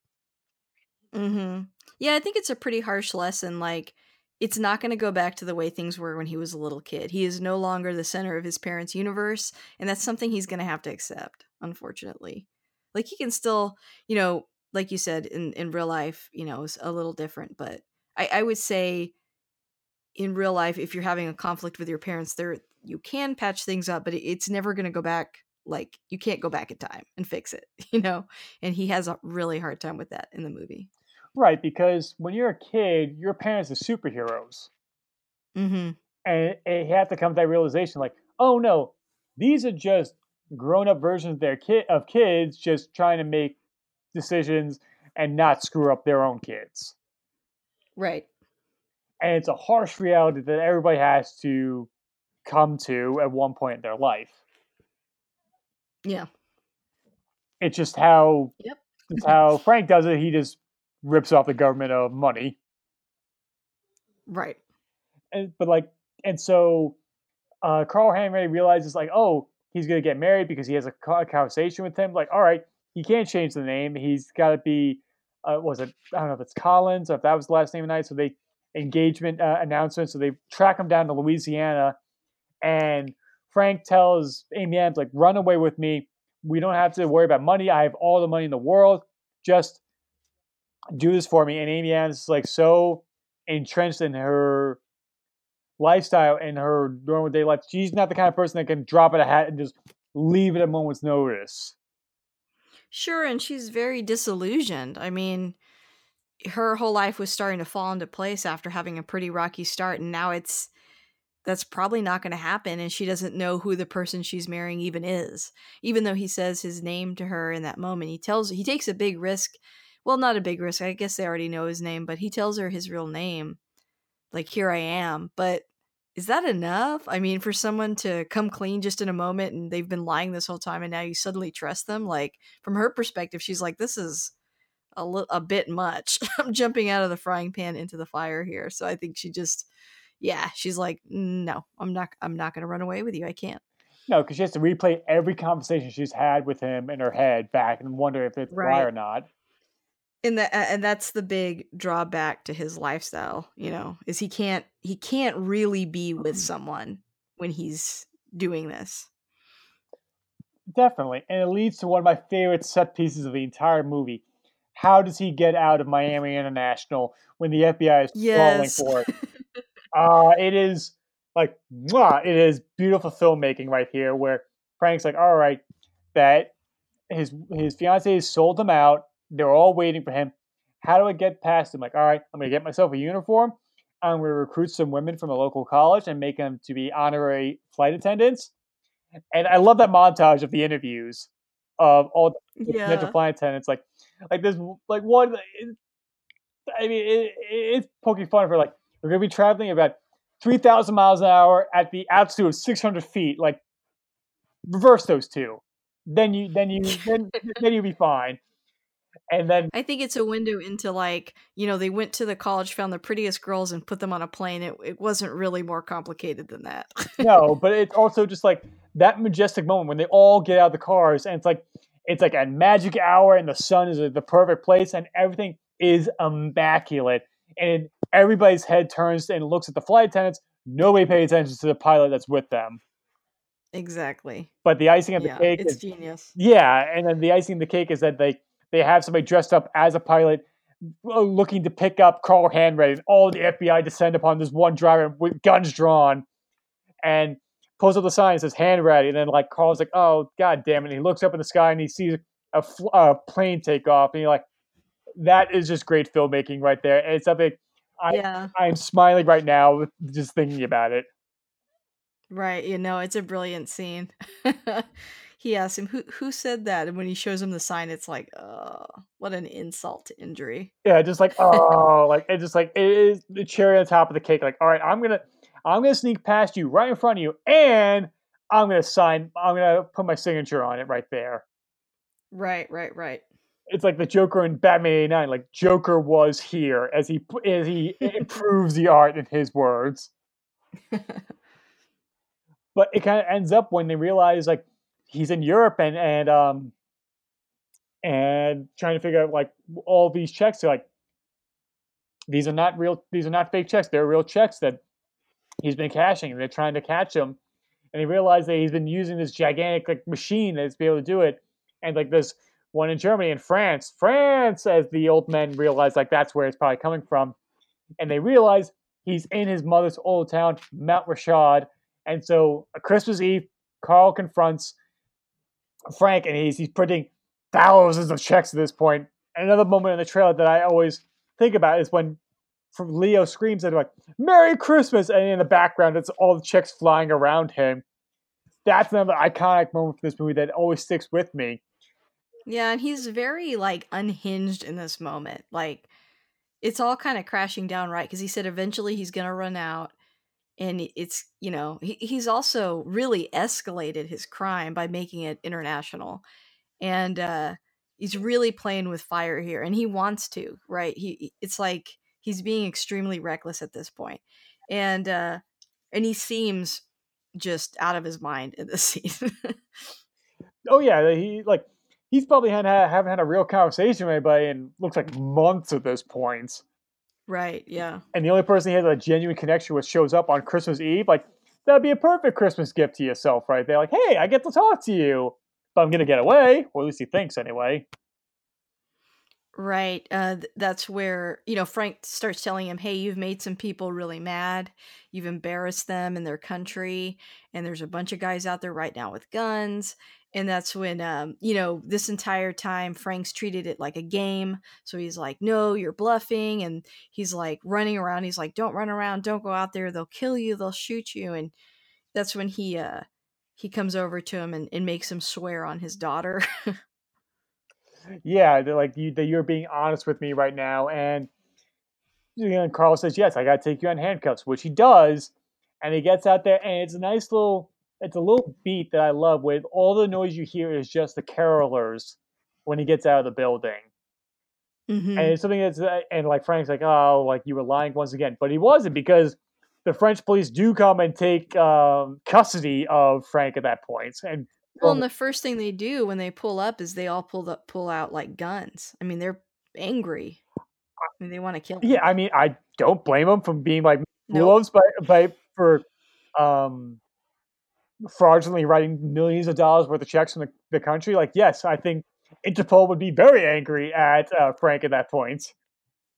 Hmm. Yeah, I think it's a pretty harsh lesson. Like, it's not going to go back to the way things were when he was a little kid. He is no longer the center of his parents' universe, and that's something he's going to have to accept. Unfortunately, like he can still, you know, like you said in in real life, you know, is a little different. But I, I would say in real life, if you're having a conflict with your parents, there you can patch things up, but it's never going to go back. Like you can't go back in time and fix it, you know. And he has a really hard time with that in the movie. Right, because when you're a kid, your parents are superheroes, mm-hmm. and, and you have to come to that realization, like, oh no, these are just grown-up versions of their kid of kids, just trying to make decisions and not screw up their own kids. Right. And it's a harsh reality that everybody has to come to at one point in their life. Yeah. It's just how Yep. it's how Frank does it. He just rips off the government of money. Right. And but like and so uh Carl Hanratty realizes like, oh, he's gonna get married because he has a, a conversation with him. Like, all right, he can't change the name. He's got to be, uh, was it? I don't know if it's Collins or if that was the last name of the night. So they engagement uh, announcement. So they track him down to Louisiana, and Frank tells Amy Adams like, "Run away with me. We don't have to worry about money. I have all the money in the world. Just do this for me." And Amy Adams is like so entrenched in her lifestyle and her normal day life. She's not the kind of person that can drop at a hat and just leave at a moment's notice. Sure, and she's very disillusioned. I mean, her whole life was starting to fall into place after having a pretty rocky start, and now it's that's probably not going to happen. And she doesn't know who the person she's marrying even is, even though he says his name to her in that moment. He tells he takes a big risk. Well, not a big risk. I guess they already know his name, but he tells her his real name, like "Here I am." But is that enough? I mean, for someone to come clean just in a moment and they've been lying this whole time and now you suddenly trust them? Like, from her perspective, she's like, this is a, li- a bit much. I'm jumping out of the frying pan into the fire here. So I think she just, yeah, she's like, no, I'm not, I'm not going to run away with you. I can't. No, because she has to replay every conversation she's had with him in her head back and wonder if it's a lie Right. or not. and that and that's the big drawback to his lifestyle you know is he can't he can't really be with mm-hmm. someone when he's doing this Definitely. And it leads to one of my favorite set pieces of the entire movie. How does he get out of Miami International when the FBI is Yes. crawling for it? Uh, it is like, mwah, it is beautiful filmmaking right here where Frank's like, all right, that his his fiance has sold him out. They're all waiting for him. How do I get past him? Like, all right, I'm going to get myself a uniform. I'm going to recruit some women from a local college and make them to be honorary flight attendants. And I love that montage of the interviews of all the potential yeah flight attendants. Like, like this, like one. it- I mean, it, it- it's poking fun for like we're going to be traveling about three thousand miles an hour at the altitude of six hundred feet. Like, reverse those two, then you, then you, then then you'll be fine. And then i think it's a window into like you know they went to the college found the prettiest girls and put them on a plane it, it wasn't really more complicated than that no, but it's also just like that majestic moment when they all get out of the cars and it's like it's like a magic hour and the sun is the perfect place and everything is immaculate and everybody's head turns and looks at the flight attendants. Nobody pays attention to the pilot that's with them. exactly But the icing on the yeah cake it's is genius yeah, and then the icing on the cake is that they they have somebody dressed up as a pilot uh, looking to pick up Carl Hanratty, and all the FBI descend upon this one driver with guns drawn, and pulls up the sign that says Hanratty, and then like Carl's like, oh god damn it, and he looks up in the sky and he sees a, fl- a plane take off, and you're like, that is just great filmmaking right there, and it's something I yeah I'm smiling right now just thinking about it. Right, you know, it's a brilliant scene. he asks him who who said that, and when he shows him the sign, it's like, oh, what an insult to injury. Yeah, just like oh, like it's just like it is the cherry on top of the cake. Like, all right, I'm gonna I'm gonna sneak past you right in front of you, and I'm gonna sign. I'm gonna put my signature on it right there. Right, right, right. It's like the Joker in Batman '89. Like Joker was here as he as he improves the art in his words. But it kind of ends up when they realize like he's in Europe and and um and trying to figure out like all these checks. They're like these are not real. These are not fake checks. They're real checks that he's been cashing. And they're trying to catch him, and he realize that he's been using this gigantic like machine that's be able to do it. And like this one in Germany and France, France, as the old men realize like that's where it's probably coming from, and they realize he's in his mother's old town, Montrichard. And so, a Christmas Eve, Carl confronts Frank, and he's he's printing thousands of checks at this point. And another moment in the trailer that I always think about is when from Leo screams at him like "Merry Christmas," and in the background it's all the chicks flying around him. That's another iconic moment for this movie that always sticks with me. Yeah, and he's very like unhinged in this moment. Like it's all kind of crashing down right because he said eventually he's gonna run out and it's you know he, he's also really escalated his crime by making it international and uh he's really playing with fire here and he wants to right he it's like he's being extremely reckless at this point and uh and he seems just out of his mind in this scene oh yeah, he like he's probably had, haven't had a real conversation with anybody in looks like months at this point. right yeah And the only person he has a genuine connection with shows up on Christmas Eve. Like that'd be a perfect Christmas gift to yourself, right there. Like, hey, I get to talk to you, but I'm gonna get away, or at least he thinks anyway. Right. Uh, th- that's where, you know, Frank starts telling him, hey, you've made some people really mad. You've embarrassed them in their country. And there's a bunch of guys out there right now with guns. And that's when, um, you know, this entire time, Frank's treated it like a game. So he's like, no, you're bluffing. And he's like running around. He's like, don't run around. Don't go out there. They'll kill you. They'll shoot you. And that's when he, uh, he comes over to him and, and makes him swear on his daughter. Yeah, they're like you, that you're being honest with me right now, and you know, Carl says, "Yes, I got to take you on handcuffs," which he does, and he gets out there, and it's a nice little, it's a little beat that I love. With all the noise you hear is just the carolers when he gets out of the building, and hmm it's something that's, uh, and like Frank's like, "Oh, like you were lying once again," but he wasn't because the French police do come and take um, custody of Frank at that point, and Well, and the first thing they do when they pull up is they all pull up, pull out like guns. I mean, they're angry. I mean, they want to kill yeah, him. I mean, I don't blame them from being like Nope. wolves, but but for um fraudulently writing millions of dollars worth of checks from the, the country, like, yes, I think Interpol would be very angry at uh, Frank at that point.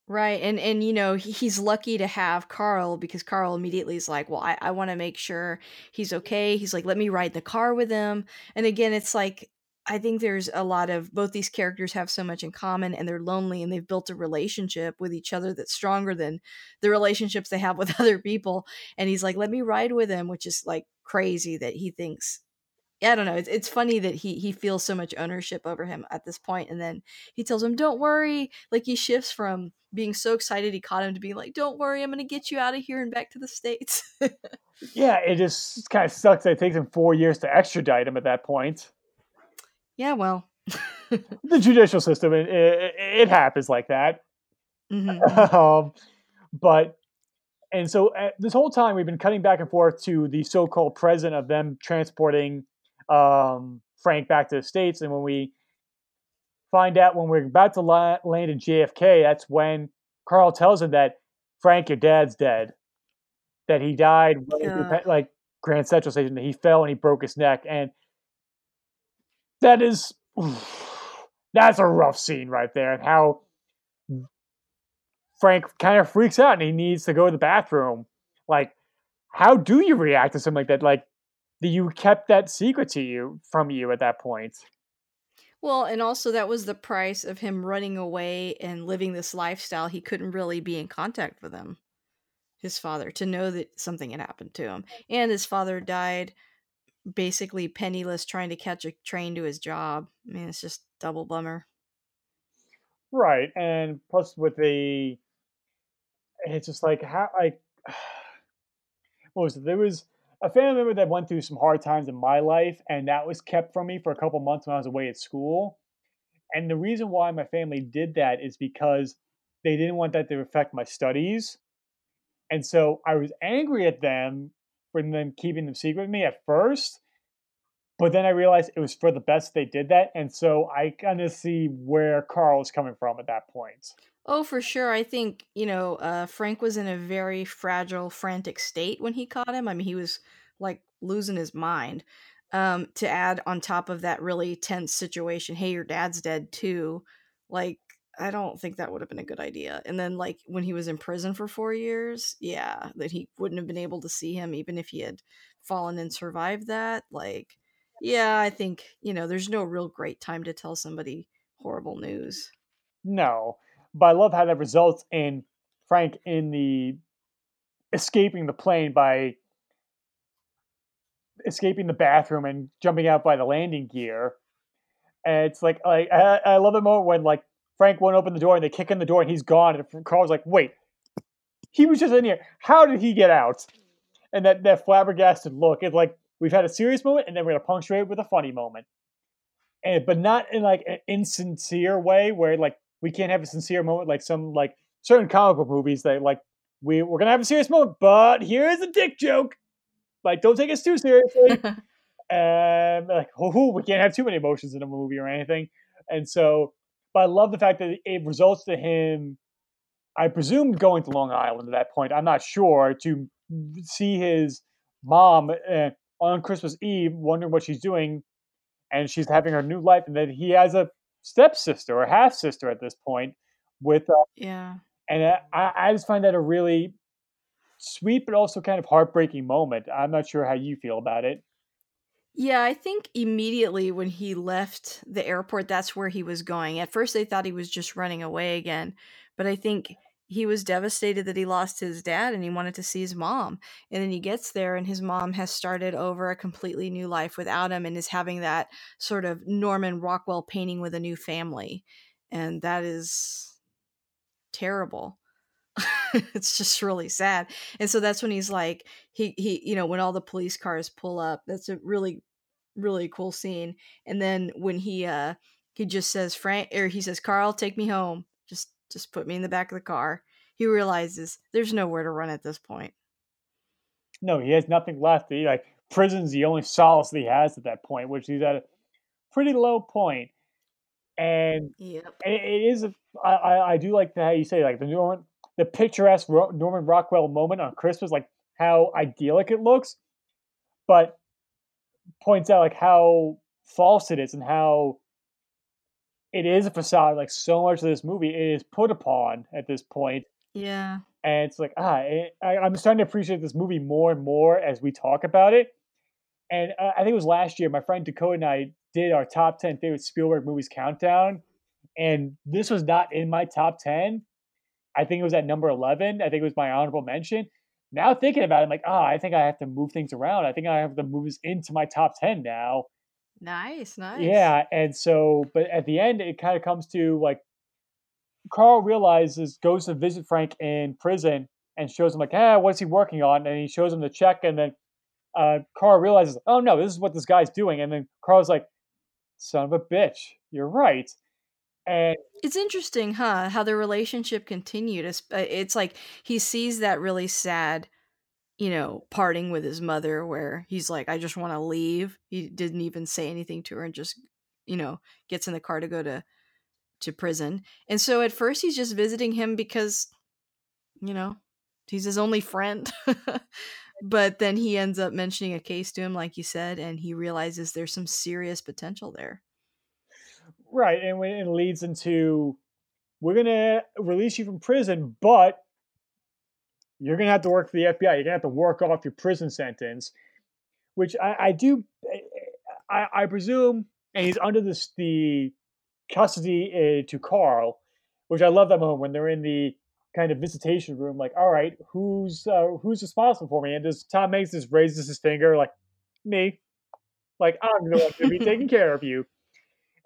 Right. And and you know, he, he's lucky to have Carl because Carl immediately is like, "Well, I I want to make sure he's okay." He's like, "Let me ride the car with him." And again, it's like I think there's a lot of both these characters have so much in common and they're lonely and they've built a relationship with each other that's stronger than the relationships they have with other people. And he's like, "Let me ride with him," which is like crazy that he thinks I don't know. It's it's funny that he he feels so much ownership over him at this point, and then he tells him, "Don't worry." Like he shifts from being so excited he caught him to being like, "Don't worry, I'm gonna get you out of here and back to the states." Yeah, it just kind of sucks that it takes him four years to extradite him at that point. yeah, well. The judicial system, it, it, it happens like that. hmm hmm um, but and so uh, this whole time we've been cutting back and forth to the so-called present of them transporting um, Frank back to the states, and when we find out when we're about to la- land in JFK, that's when Carl tells him that Frank, your dad's dead, that he died Pe- like Grand Central Station, that he fell and he broke his neck, and that is that's a rough scene right there, and how Frank kind of freaks out and he needs to go to the bathroom. Like, how do you react to something like that? Like, you kept that secret to you from you at that point. well, and also that was the price of him running away and living this lifestyle. He couldn't really be in contact with him, his father, to know that something had happened to him. And his father died basically penniless trying to catch a train to his job. I mean, it's just double bummer. Right. And plus with the it's just like how like what was it? There was a family member that went through some hard times in my life, and that was kept from me for a couple months when I was away at school. And the reason why my family did that is because they didn't want that to affect my studies. And so I was angry at them for them keeping them secret with me at first, but then I realized it was for the best they did that. And so I kind of see where Carl is coming from at that point. Oh, for sure. I think, you know, uh, Frank was in a very fragile, frantic state when he caught him. I mean, he was like losing his mind. Um, to add on top of that really tense situation, hey, your dad's dead too. Like, I don't think that would have been a good idea. And then, like, when he was in prison for four years, yeah, that he wouldn't have been able to see him even if he had fallen and survived that. Like, yeah, I think, you know, there's no real great time to tell somebody horrible news. No, but I love how that results in Frank in the escaping the plane by escaping the bathroom and jumping out by the landing gear. And it's like, like I, I love the moment when like Frank won't open the door and they kick in the door and he's gone. And Carl's like, wait, he was just in here. How did he get out? And that, that flabbergasted look. It's like, we've had a serious moment and then we're going to punctuate it with a funny moment. And, but not in like an insincere way where like we can't have a sincere moment like some like certain comic book movies that like we, we're going to have a serious moment, but here's a dick joke. Like, don't take us too seriously. and like, oh, we can't have too many emotions in a movie or anything. And so, but I love the fact that it results to him, I presume, going to Long Island at that point. I'm not sure to see his mom uh, on Christmas Eve, wondering what she's doing, and she's having her new life, and then he has a stepsister or half sister at this point with uh, yeah and I, I just find that a really sweet but also kind of heartbreaking moment. I'm not sure how you feel about it. Yeah, I think immediately when he left the airport, that's where he was going. At first, they thought he was just running away again, but I think he was devastated that he lost his dad and he wanted to see his mom. And then he gets there, and his mom has started over a completely new life without him and is having that sort of Norman Rockwell painting with a new family. And that is terrible. it's just really sad. And so that's when he's like he he you know when all the police cars pull up. That's a really really cool scene. And then when he uh he just says Frank or he says Carl take me home. Just put me in the back of the car. He realizes there's nowhere to run at this point. No, he has nothing left. He like prison's the only solace that he has at that point, which he's at a pretty low point. And yep. it, it is a, I, I do like how you say like the Norman the picturesque Norman Rockwell moment on Christmas, like how idyllic it looks, but points out like how false it is and how it is a facade. Like so much of this movie it is put upon at this point. Yeah, and it's like ah, it, I, I'm starting to appreciate this movie more and more as we talk about it. And uh, I think it was last year, my friend Dakota and I did our top 10 favorite Spielberg movies countdown. And this was not in my top 10. I think it was at number 11. I think it was my honorable mention. Now thinking about it, I'm like, ah, oh, I think I have to move things around. I think I have the move this into my top 10 now. Nice, nice. Yeah. And so, but at the end, it kind of comes to like, Carl realizes, goes to visit Frank in prison and shows him, like, ah, what's he working on? And he shows him the check. And then uh, Carl realizes, oh no, this is what this guy's doing. And then Carl's like, son of a bitch, you're right. And it's interesting, huh? How the relationship continued. Uh, it's like he sees that really sad, you know, parting with his mother where he's like, I just want to leave. He didn't even say anything to her and just, you know, gets in the car to go to to prison. And so at first he's just visiting him because, you know, he's his only friend. but then he ends up mentioning a case to him, like you said, and he realizes there's some serious potential there. Right, and it leads into we're gonna release you from prison, but you're gonna have to work for the FBI. You're gonna have to work off your prison sentence, which I, I do. I, I, presume, and he's under this the custody uh, to Carl, which I love that moment when they're in the kind of visitation room, like, all right, who's uh, who's responsible for me? And does Tom Hanks just raises his finger, like, me, like I'm going to be taking care of you.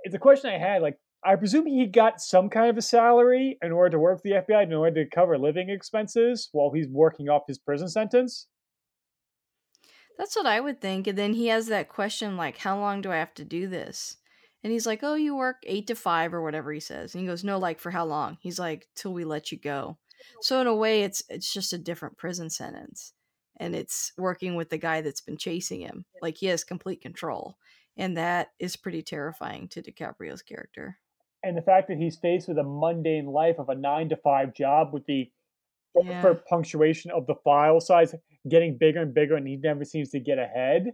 It's a question I had. Like, I presume he got some kind of a salary in order to work for the FBI, in order to cover living expenses while he's working off his prison sentence. That's what I would think. And then he has that question, like, how long do I have to do this? And he's like, "Oh, you work 8 to 5 or whatever he says." And he goes, "No, like for how long?" He's like, "Till we let you go." So in a way it's it's just a different prison sentence. And it's working with the guy that's been chasing him. Like he has complete control. And that is pretty terrifying to DiCaprio's character. And the fact that he's faced with a mundane life of a 9 to 5 job with the yeah. punctuation of the file size getting bigger and bigger and he never seems to get ahead.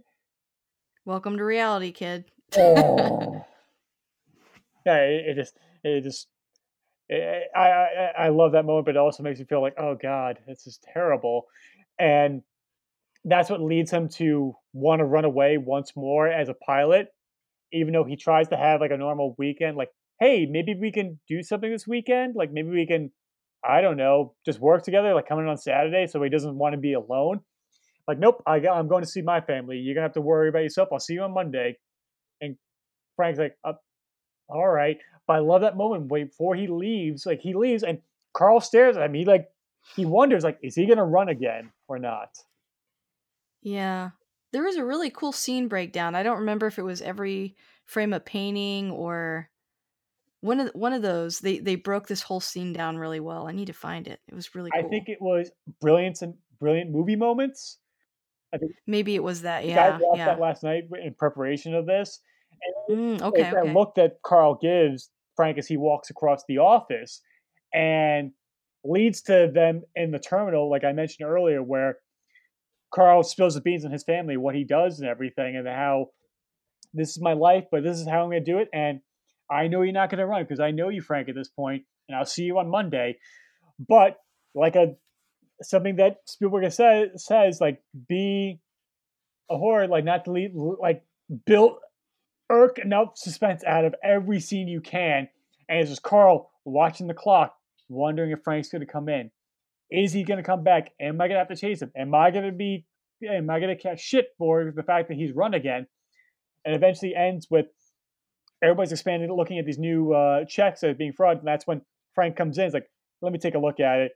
Welcome to reality, kid. oh yeah, it, it just it just eh, eh, it, I, I I love that moment, but it also makes me feel like, oh god, this is terrible, and that's what leads him to want to run away once more as a pilot, even though he tries to have like a normal weekend. Like, hey, maybe we can do something this weekend. Like, maybe we can, I don't know, just work together. Like coming on Saturday, so he doesn't want to be alone. Like, nope, I I'm going to see my family. You're gonna have to worry about yourself. I'll see you on Monday. And Frank's like, All right. But I love that moment before he leaves. Like he leaves and Carl stares at him. He like he wonders like, is he gonna run again or not? Yeah. There was a really cool scene breakdown. I don't remember if it was every frame of painting or one of one of those. They they broke this whole scene down really well. I need to find it. It was really I think it was brilliant and brilliant movie moments. I think Maybe it was that. I think I Yeah, watched that last night in preparation of this, and Mm, it's okay, that look that Carl gives Frank as he walks across the office, and leads to them in the terminal, like I mentioned earlier, where Carl spills the beans on his family, what he does and everything, and how this is my life, but this is how I'm going to do it. And I know you're not going to run because I know you, Frank, at this point, and I'll see you on Monday. But like a something that Spielberg says, says, like be a horror, like not to leave, like build irk enough suspense out of every scene you can. And it's just Carl watching the clock, wondering if Frank's going to come in. Is he going to come back? Am I going to have to chase him? Am I going to be? Am I going to catch shit for the fact that he's run again? And eventually ends with everybody's expanding, looking at these new uh, checks as being fraud. And that's when Frank comes in. It's like, let me take a look at it.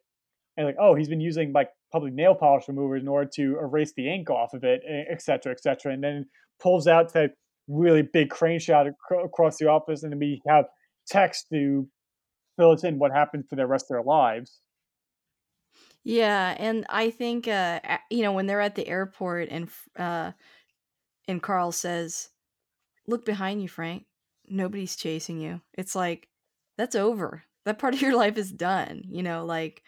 And like, oh, he's been using like public nail polish removers in order to erase the ink off of it, et cetera, et cetera. And then pulls out that really big crane shot ac- across the office, and then we have text to fill it in what happened for the rest of their lives. Yeah, and I think uh you know when they're at the airport and uh and Carl says, "Look behind you, Frank. Nobody's chasing you." It's like that's over. That part of your life is done. You know, like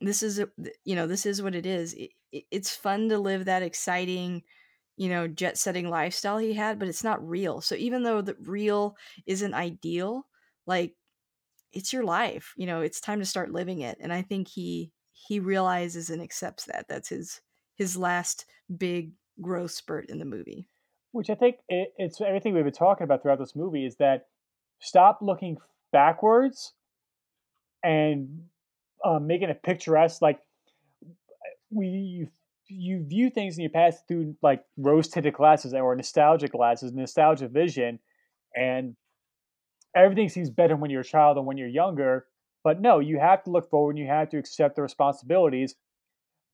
this is you know this is what it is. It, it, it's fun to live that exciting, you know, jet setting lifestyle he had, but it's not real. So even though the real isn't ideal, like it's your life you know it's time to start living it and i think he he realizes and accepts that that's his his last big growth spurt in the movie Which I think it, it's everything we've been talking about throughout this movie is that stop looking backwards and uh, making it picturesque. Like we you, you view things in your past through like rose tinted glasses or nostalgic glasses, nostalgia vision, and everything seems better when you're a child than when you're younger. But no, you have to look forward and you have to accept the responsibilities.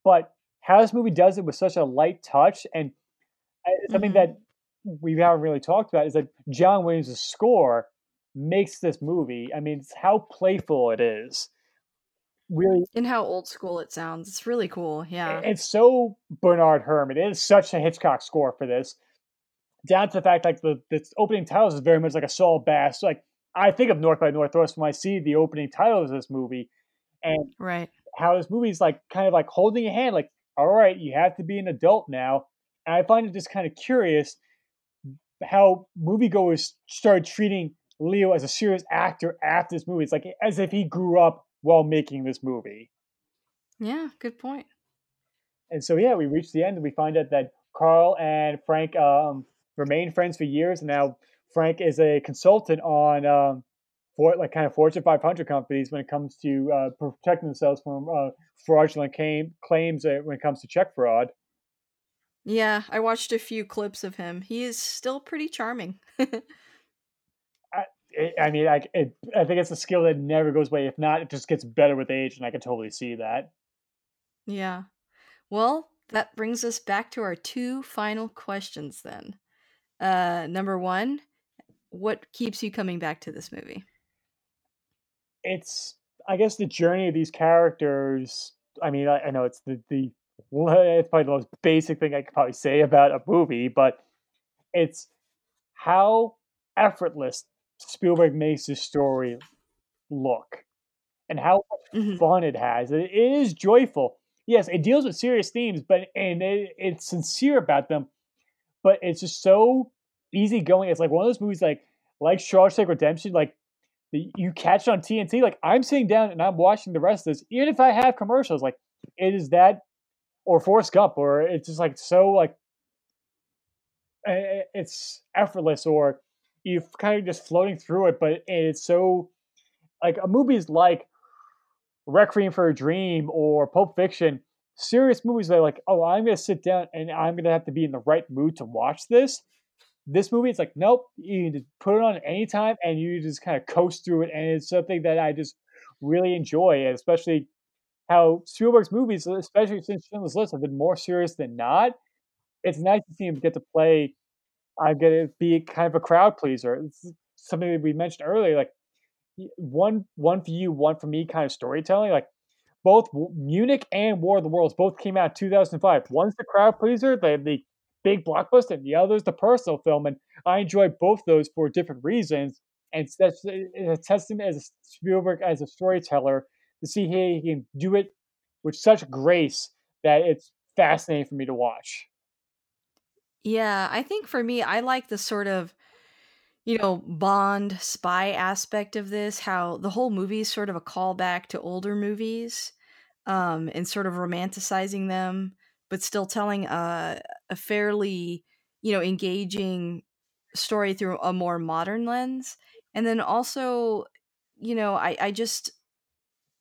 But how this movie does it with such a light touch and something hmm that we haven't really talked about is that John Williams' score makes this movie. I mean, it's how playful it is. Really, and how old school it sounds it's really cool yeah it's so Bernard Herrmann. It is such a Hitchcock score for this. Down to the fact, like the, the opening titles is very much like a Saul Bass. Like I think of North by Northwest when I see the opening titles of this movie, and right how this movie is like kind of like holding your hand, like, all right, you have to be an adult now. And I find it just kind of curious how moviegoers started treating Leo as a serious actor after this movie. It's like as if he grew up while making this movie. yeah good point. And so, yeah, we reach the end and we find out that Carl and Frank um, remain friends for years. And now Frank is a consultant on um, for like kind of Fortune 500 companies when it comes to uh, protecting themselves from uh, fraudulent claim, claims uh, when it comes to check fraud. Yeah i watched a few clips of him he is still pretty charming I, I mean, I, it, I think it's a skill that never goes away. If not, it just gets better with age, and I can totally see that. yeah well that brings us back to our two final questions then uh number one what keeps you coming back to this movie It's, I guess, the journey of these characters. I mean, I, I know it's the the it's probably the most basic thing I could probably say about a movie, but it's how effortless Spielberg makes this story look and how much hmm fun it has. It, is joyful. Yes, it deals with serious themes, but and it, it's sincere about them. But it's just so easygoing. It's like one of those movies, like like Shawshank Redemption, like you catch it on TNT. Like I'm sitting down and I'm watching the rest of this, even if I have commercials. Like it is that, or Forrest Gump, or it's just like so like it's effortless, or you're kind of just floating through it. But it's so like a movie's like Requiem for a Dream or Pulp Fiction, serious movies that are like, oh, I'm gonna sit down and I'm gonna have to be in the right mood to watch this. This movie, it's like, nope, you can put it on anytime and you just kind of coast through it. And it's something that I just really enjoy, and especially how Spielberg's movies, especially since Schindler's List, have been more serious than not. It's nice to see him get to play I'm gonna be kind of a crowd pleaser. It's something that we mentioned earlier, like one one for you, one for me kind of storytelling. Like both Munich and War of the Worlds both came out in 2005. One's the crowd pleaser, the, the big blockbuster, and the other's the personal film. And I enjoy both those for different reasons. And that's a testament as Spielberg as a storyteller to see he can do it with such grace that it's fascinating for me to watch. Yeah, I think for me, I like the sort of, you know, Bond spy aspect of this, how the whole movie is sort of a callback to older movies, um, and sort of romanticizing them, but still telling a, a fairly, you know, engaging story through a more modern lens. And then also, you know, I, I just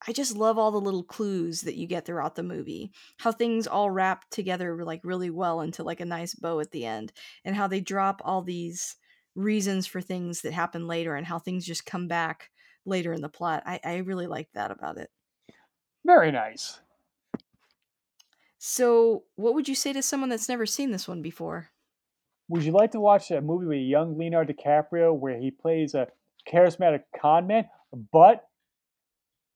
I just love all the little clues that you get throughout the movie. How things all wrap together like really well into like a nice bow at the end and how they drop all these reasons for things that happen later and how things just come back later in the plot. I, I really like that about it. Very nice. So, what would you say to someone that's never seen this one before? Would you like to watch a movie with young Leonardo DiCaprio where he plays a charismatic con man, but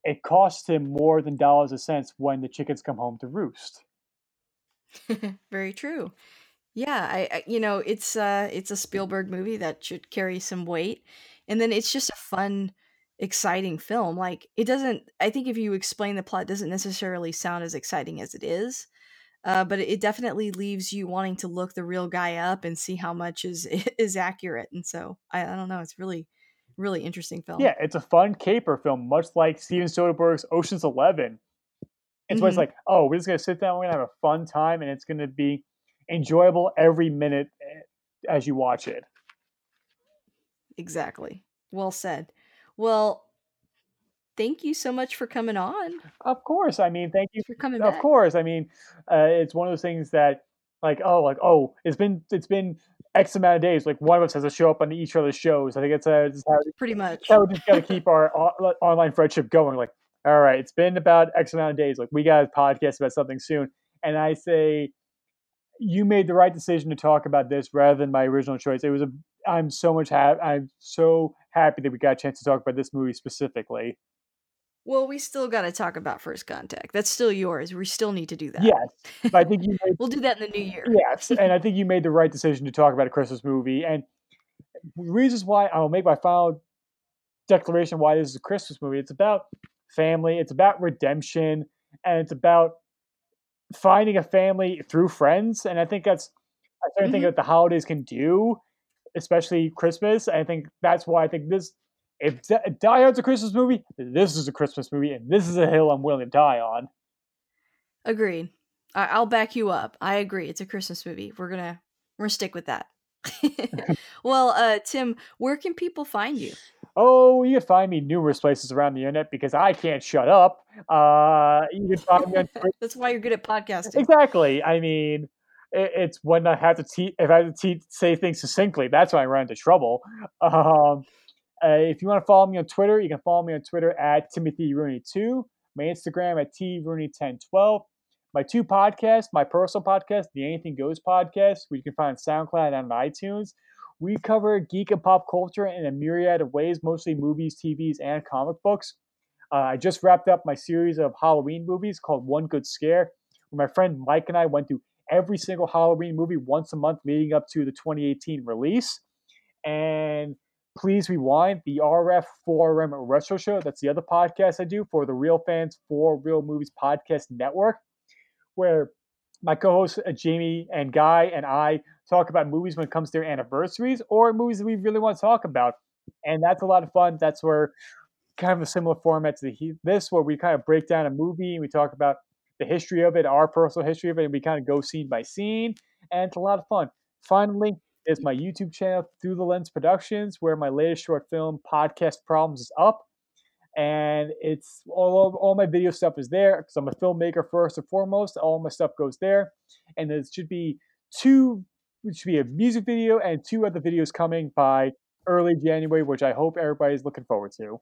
it costs him more than dollars a cents when the chickens come home to roost. Very true. Yeah, I, I you know, it's uh it's a Spielberg movie that should carry some weight. And then it's just a fun, exciting film. Like it doesn't I think if you explain the plot doesn't necessarily sound as exciting as it is. Uh, but it definitely leaves you wanting to look the real guy up and see how much is is accurate. And so I, I don't know, it's really really interesting film. Yeah, it's a fun caper film, much like Steven Soderbergh's Ocean's Eleven. It's mm-hmm. like, oh, we're just gonna sit down, we're gonna have a fun time, and it's gonna be enjoyable every minute eh, as you watch it. Exactly. Well said. Well, thank you so much for coming on. Of course. I mean, thank you for coming. Of back. course. I mean, uh, it's one of those things that, like, oh, like, oh, it's been it's been X amount of days. Like one of us has to show up on each other's shows. I think it's, uh, it's how, pretty much how we just got to keep our online friendship going. Like, all right, it's been about X amount of days. Like we got a podcast about something soon, and I say, you made the right decision to talk about this rather than my original choice. It was a. I'm so much happy. I'm so happy that we got a chance to talk about this movie specifically. Well, we still got to talk about First Contact. That's still yours. We still need to do that. Yes, I think you. Made, we'll do that in the new year. Yes, and I think you made the right decision to talk about a Christmas movie. And reasons why I'll make my final declaration why this is a Christmas movie. It's about family. It's about redemption, and it's about finding a family through friends. And I think that's I certainly mm-hmm. think that the holidays can do, especially Christmas. I think that's why I think this if Die Hard's a Christmas movie, this is a Christmas movie, and this is a hill I'm willing to die on. Agreed. I- will back you up. I agree. It's a Christmas movie. We're gonna we're gonna stick with that. well, uh, Tim, where can people find you? Oh, you can find me numerous places around the internet because I can't shut up. Uh, you can find me on. That's why you're good at podcasting. Exactly. I mean, it's when I have to te- if I have to te- say things succinctly, that's when I run into trouble. Um, uh, if you want to follow me on Twitter, you can follow me on Twitter at Timothy Rooney2, my Instagram at TRooney1012, my two podcasts, my personal podcast, the Anything Goes podcast, which you can find on SoundCloud and on iTunes. We cover geek and pop culture in a myriad of ways, mostly movies, TVs, and comic books. Uh, I just wrapped up my series of Halloween movies called One Good Scare, where my friend Mike and I went through every single Halloween movie once a month leading up to the 2018 release. And Please Rewind, the RF 4RM Retro Show. That's the other podcast I do for the Real Fans for Real Movies Podcast Network, where my co-hosts uh, Jamie and Guy and I talk about movies when it comes to their anniversaries or movies that we really want to talk about, and that's a lot of fun. That's where kind of a similar format to this, where we kind of break down a movie and we talk about the history of it, our personal history of it, and we kind of go scene by scene, and it's a lot of fun. Finally, is my YouTube channel, Through the Lens Productions, where my latest short film, Podcast Problems, is up. And it's all of, all my video stuff is there because I'm a filmmaker first and foremost. All my stuff goes there, and there should be two should be a music video and two other videos coming by early January, which I hope everybody's looking forward to.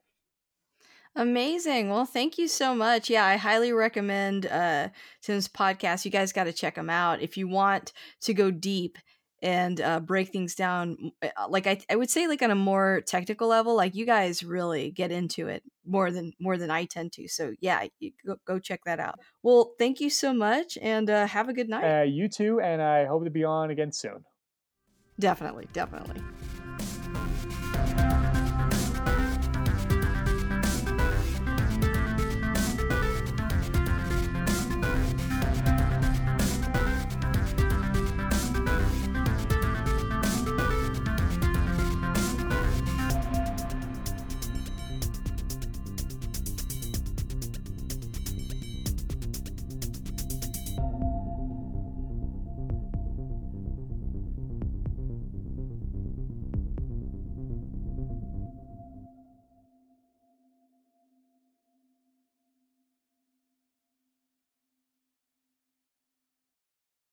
Amazing. Well, thank you so much. Yeah, I highly recommend uh Tim's podcast. You guys got to check him out if you want to go deep and uh, break things down. Uh, like I, I would say, like on a more technical level, like you guys really get into it more than more than I tend to. So yeah, go, go check that out. Well, thank you so much, and uh, have a good night. Uh, you too, and I hope to be on again soon. Definitely, definitely.